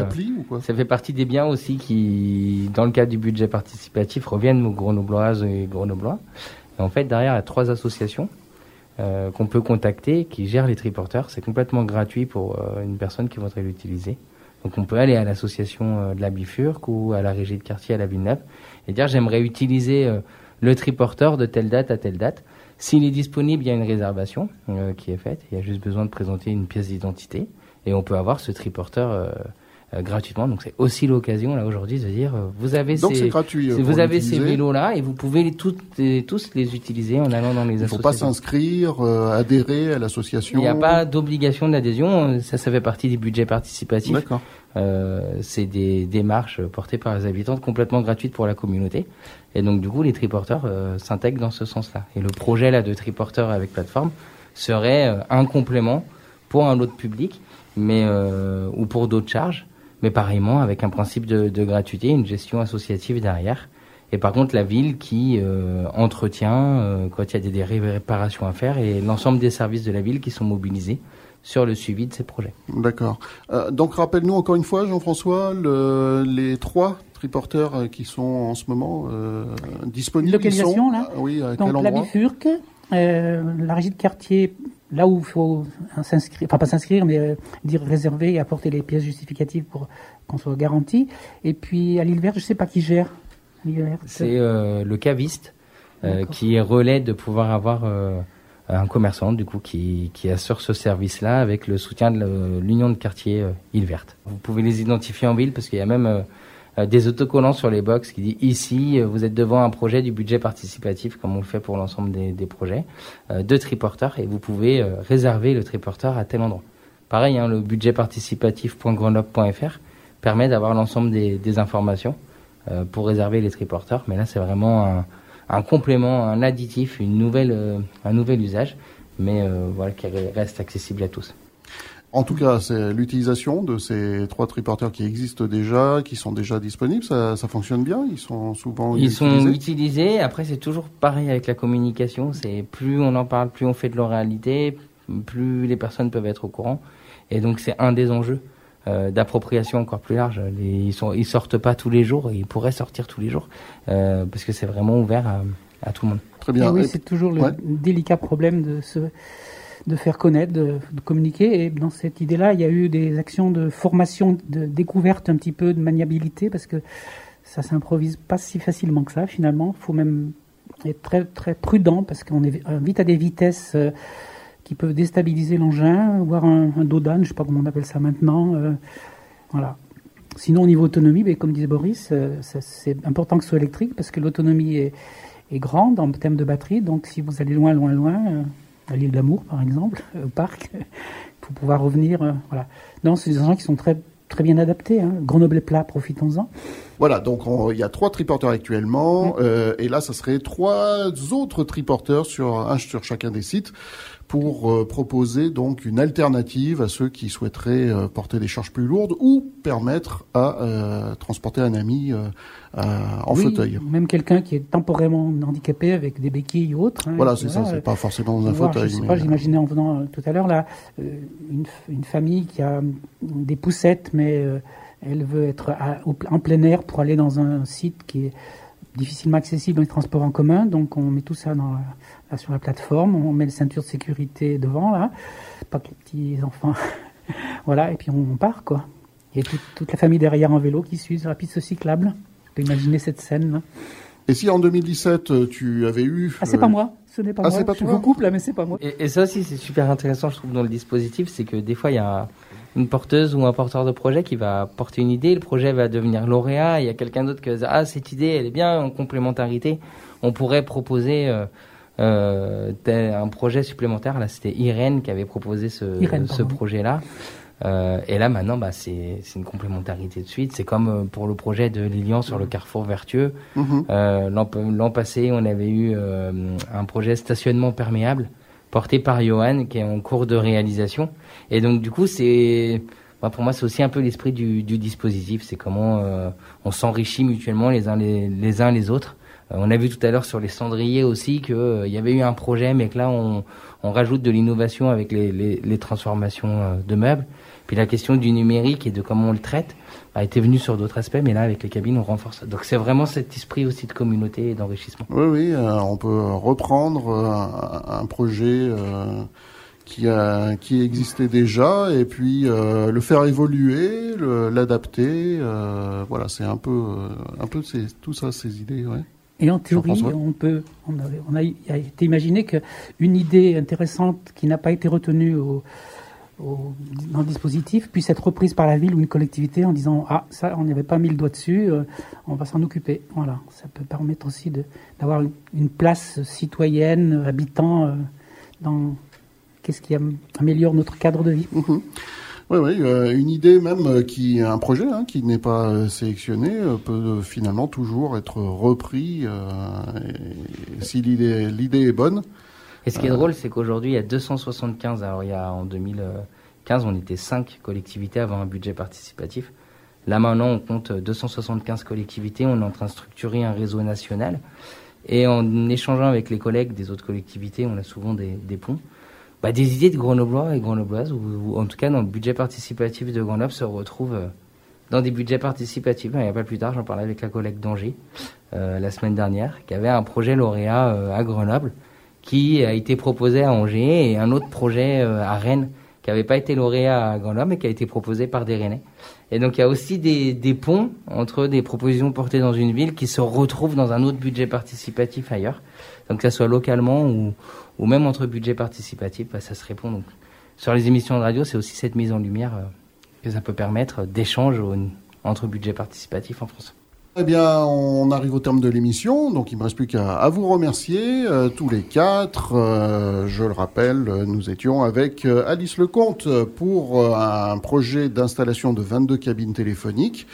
ça fait partie des biens aussi qui dans le cadre du budget participatif reviennent aux grenobloises et grenoblois en fait derrière il y a trois associations euh, qu'on peut contacter, qui gère les triporteurs. C'est complètement gratuit pour euh, une personne qui voudrait l'utiliser. Donc on peut aller à l'association euh, de la Bifurque ou à la régie de quartier à la Villeneuve et dire j'aimerais utiliser le triporteur de telle date à telle date. S'il est disponible, il y a une réservation qui est faite. Il y a juste besoin de présenter une pièce d'identité et on peut avoir ce triporteur gratuitement. Donc c'est aussi l'occasion là aujourd'hui de dire euh, vous avez ces, gratuit, euh, vous avez ces vélos là et vous pouvez les, toutes, tous les utiliser en allant dans les associations. Il ne faut pas s'inscrire, adhérer à l'association. Il n'y a pas d'obligation d'adhésion, ça ça fait partie des budgets participatifs. D'accord. Euh, c'est des démarches portées par les habitants complètement gratuites pour la communauté. Et donc du coup, les triporteurs s'intègrent dans ce sens-là. Et le projet là de triporteur avec plateforme serait un complément pour un autre public, mais ou pour d'autres charges mais pareillement avec un principe de, de, gratuité, une gestion associative derrière. Et par contre, la ville qui euh, entretient euh, quand il y a des, des, réparations à faire et l'ensemble des services de la ville qui sont mobilisés sur le suivi de ces projets. D'accord. Euh, donc rappelle-nous encore une fois, Jean-François, le, les trois triporteurs qui sont en ce moment euh, disponibles. Localisation sont, là. oui, à donc quel endroit? La Bifurque, la régie de quartier là où il faut s'inscrire, enfin pas s'inscrire, mais euh, dire réserver et apporter les pièces justificatives pour qu'on soit garanti. Et puis à l'île verte, je sais pas qui gère. C'est euh, le caviste euh, qui est relais de pouvoir avoir un commerçant du coup qui, qui assure ce service-là avec le soutien de l'union de quartier île verte. Vous pouvez les identifier en ville parce qu'il y a même des autocollants sur les box qui dit ici euh, vous êtes devant un projet du budget participatif comme on le fait pour l'ensemble des, des, projets euh, de triporteurs et vous pouvez réserver le triporteur à tel endroit. Pareil, hein, le budget participatif.grenoble.fr permet d'avoir l'ensemble des, des, informations pour réserver les triporteurs, mais là c'est vraiment un, un, complément, un additif, une nouvelle, un nouvel usage, mais voilà qui reste accessible à tous. En tout cas, c'est l'utilisation de ces trois triporteurs qui existent déjà, qui sont déjà disponibles, ça, ça fonctionne bien. Ils sont souvent ils utilisés. sont utilisés. Après, c'est toujours pareil avec la communication. C'est plus on en parle, plus on fait de l'oralité, plus les personnes peuvent être au courant. Et donc, c'est un des enjeux euh, d'appropriation encore plus large. Les, ils sont, ils sortent pas tous les jours. Ils pourraient sortir tous les jours euh, parce que c'est vraiment ouvert à, à, tout le monde. Très bien. Et oui, c'est toujours le ouais. délicat problème de ce de faire connaître, de, communiquer. Et dans cette idée-là, il y a eu des actions de formation, de découverte un petit peu de maniabilité, parce que ça s'improvise pas si facilement que ça finalement. Il faut même être très très prudent parce qu'on est vite à des vitesses euh, qui peuvent déstabiliser l'engin, voire un, un dodan, je sais pas comment on appelle ça maintenant. Euh, voilà. Sinon, au niveau autonomie, mais comme disait Boris, euh, c'est important que ce soit électrique parce que l'autonomie est, est, grande en termes de batterie. Donc, si vous allez loin, loin, loin, euh, l'île d'Amour, par exemple, au parc, pour pouvoir revenir. Euh, voilà. Non, c'est des engins qui sont très très bien adaptés. Hein. Grenoble plat, profitons-en. Voilà, donc il y a trois triporteurs actuellement, mmh. euh, et là, ça serait trois autres triporteurs sur un sur chacun des sites pour euh, proposer donc une alternative à ceux qui souhaiteraient euh, porter des charges plus lourdes ou permettre à euh, transporter un ami en oui, fauteuil. Même quelqu'un qui est temporairement handicapé avec des béquilles ou autres. Hein, voilà, c'est ça, c'est pas forcément dans un voir, fauteuil. Je sais pas, j'imaginais en venant tout à l'heure là une, une, famille qui a des poussettes, mais elle veut être à, en plein air pour aller dans un site qui est difficilement accessible dans les transports en commun, donc on met tout ça dans, là, sur la plateforme, on met les ceintures de sécurité devant, là, pas que les petits enfants, voilà, et puis on, on, part, quoi. Et toute, toute la famille derrière en vélo qui suit sur la piste cyclable. Tu peux imaginer cette scène, là. Et si en 2017 tu avais eu... Ah, c'est euh... pas moi, ce n'est pas ah, moi. Pas je là, mais c'est pas moi. Et, et ça aussi, c'est super intéressant, je trouve, dans le dispositif, c'est que des fois, il y a une porteuse ou un porteur de projet qui va porter une idée, le projet va devenir lauréat, il y a quelqu'un d'autre qui va dire ah cette idée elle est bien en complémentarité, on pourrait proposer euh, euh, un projet supplémentaire. Là c'était Irène qui avait proposé ce, Irène, ce projet-là. Euh, et là maintenant bah, c'est une complémentarité de suite. C'est comme euh, pour le projet de Lilian sur le carrefour vertueux. Mm -hmm. L'an passé on avait eu euh, un projet stationnement perméable. porté par Johan, qui est en cours de réalisation. Et donc, du coup, c'est, bah, pour moi, c'est aussi un peu l'esprit du, du dispositif. C'est comment euh, on s'enrichit mutuellement les uns les, les uns les autres. Euh, on a vu tout à l'heure sur les cendriers aussi qu'il euh, y avait eu un projet, mais que là, on, on rajoute de l'innovation avec les, les, les transformations de meubles. Puis la question du numérique et de comment on le traite a été venue sur d'autres aspects, mais là, avec les cabines, on renforce. Donc c'est vraiment cet esprit aussi de communauté et d'enrichissement. Oui, oui, euh, on peut reprendre un, un projet euh, qui, a, qui existait déjà et puis euh, le faire évoluer, l'adapter. Euh, voilà, c'est un peu, un peu tout ça, ces idées. Ouais. Et en théorie, on peut, on a, on a, il a été imaginé qu'une idée intéressante qui n'a pas été retenue au, au, dans le dispositif puisse être reprise par la ville ou une collectivité en disant ah ça on n'y avait pas mis le doigt dessus euh, on va s'en occuper voilà ça peut permettre aussi d'avoir une, une, place citoyenne habitant euh, dans qu'est-ce qui améliore notre cadre de vie mmh. Oui, oui, euh, une idée même qui, un projet hein, qui n'est pas sélectionné peut finalement toujours être repris si l'idée l'idée est bonne. Et ce qui est drôle, c'est qu'aujourd'hui, il y a 275. Alors, il y a en 2015, on était 5 collectivités avant un budget participatif. Là, maintenant, on compte 275 collectivités. On est en train de structurer un réseau national. Et en échangeant avec les collègues des autres collectivités, on a souvent des, des ponts. Bah, des idées de Grenoblois et Grenobloises, ou, en tout cas dans le budget participatif de Grenoble, se retrouvent euh, dans des budgets participatifs. Il n'y a pas plus tard, j'en parlais avec la collègue d'Angers euh, la semaine dernière, qui avait un projet lauréat euh, à Grenoble qui a été proposé à Angers et un autre projet euh, à Rennes qui n'avait pas été lauréat à Grenoble mais qui a été proposé par des Rennais. Et donc il y a aussi des, des, ponts entre des propositions portées dans une ville qui se retrouvent dans un autre budget participatif ailleurs. Donc que ça soit localement ou, ou même entre budgets participatifs, bah, ça se répond. Donc sur les émissions de radio, c'est aussi cette mise en lumière euh, que ça peut permettre d'échanges entre budgets participatifs en France. Eh bien, on arrive au terme de l'émission, donc il me reste plus qu'à vous remercier euh, tous les quatre. Euh, je le rappelle, nous étions avec Alice Lecomte pour un projet d'installation de 22 cabines téléphoniques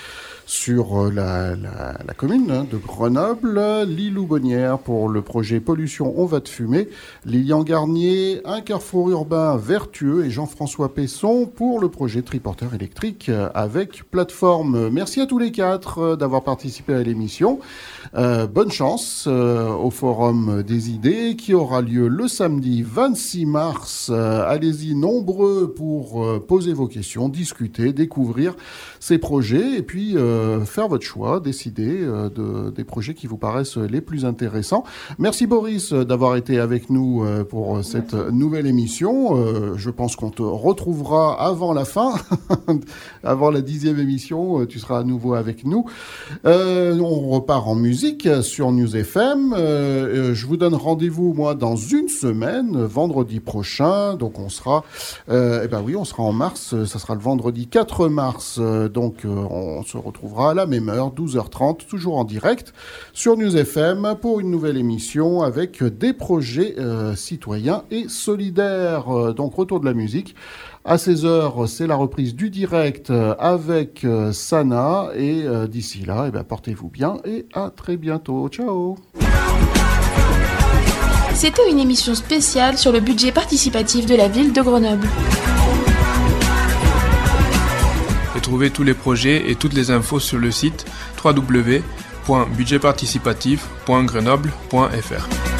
sur euh, la, commune hein, de Grenoble, Lilou Bonnière pour le projet Pollution on va te fumer, Lilian Garnier, un carrefour urbain vertueux et Jean-François Pesson pour le projet Triporteur électrique euh, avec plateforme. Merci à tous les quatre euh, d'avoir participé à l'émission. Bonne chance au Forum des idées qui aura lieu le samedi 26 mars. Allez-y nombreux pour poser vos questions, discuter, découvrir ces projets et puis faire votre choix, décider de, des projets qui vous paraissent les plus intéressants. Merci Boris d'avoir été avec nous pour cette nouvelle émission. Je pense qu'on te retrouvera avant la fin, avant la dixième émission. Tu seras à nouveau avec nous. On repart en musique sur News FM. Euh, je vous donne rendez-vous moi dans une semaine, vendredi prochain. Donc on sera, euh, eh ben oui, on sera en mars. Ça sera le vendredi 4 mars. Donc euh, on se retrouvera à la même heure, 12h30, toujours en direct sur News FM pour une nouvelle émission avec des projets euh, citoyens et solidaires. donc retour de la musique. À 16h, c'est la reprise du direct avec euh, Sana. Et euh, d'ici là, eh ben, portez-vous bien et à très bientôt. Ciao C'était une émission spéciale sur le budget participatif de la ville de Grenoble. Retrouvez tous les projets et toutes les infos sur le site www.budgetparticipatif.grenoble.fr.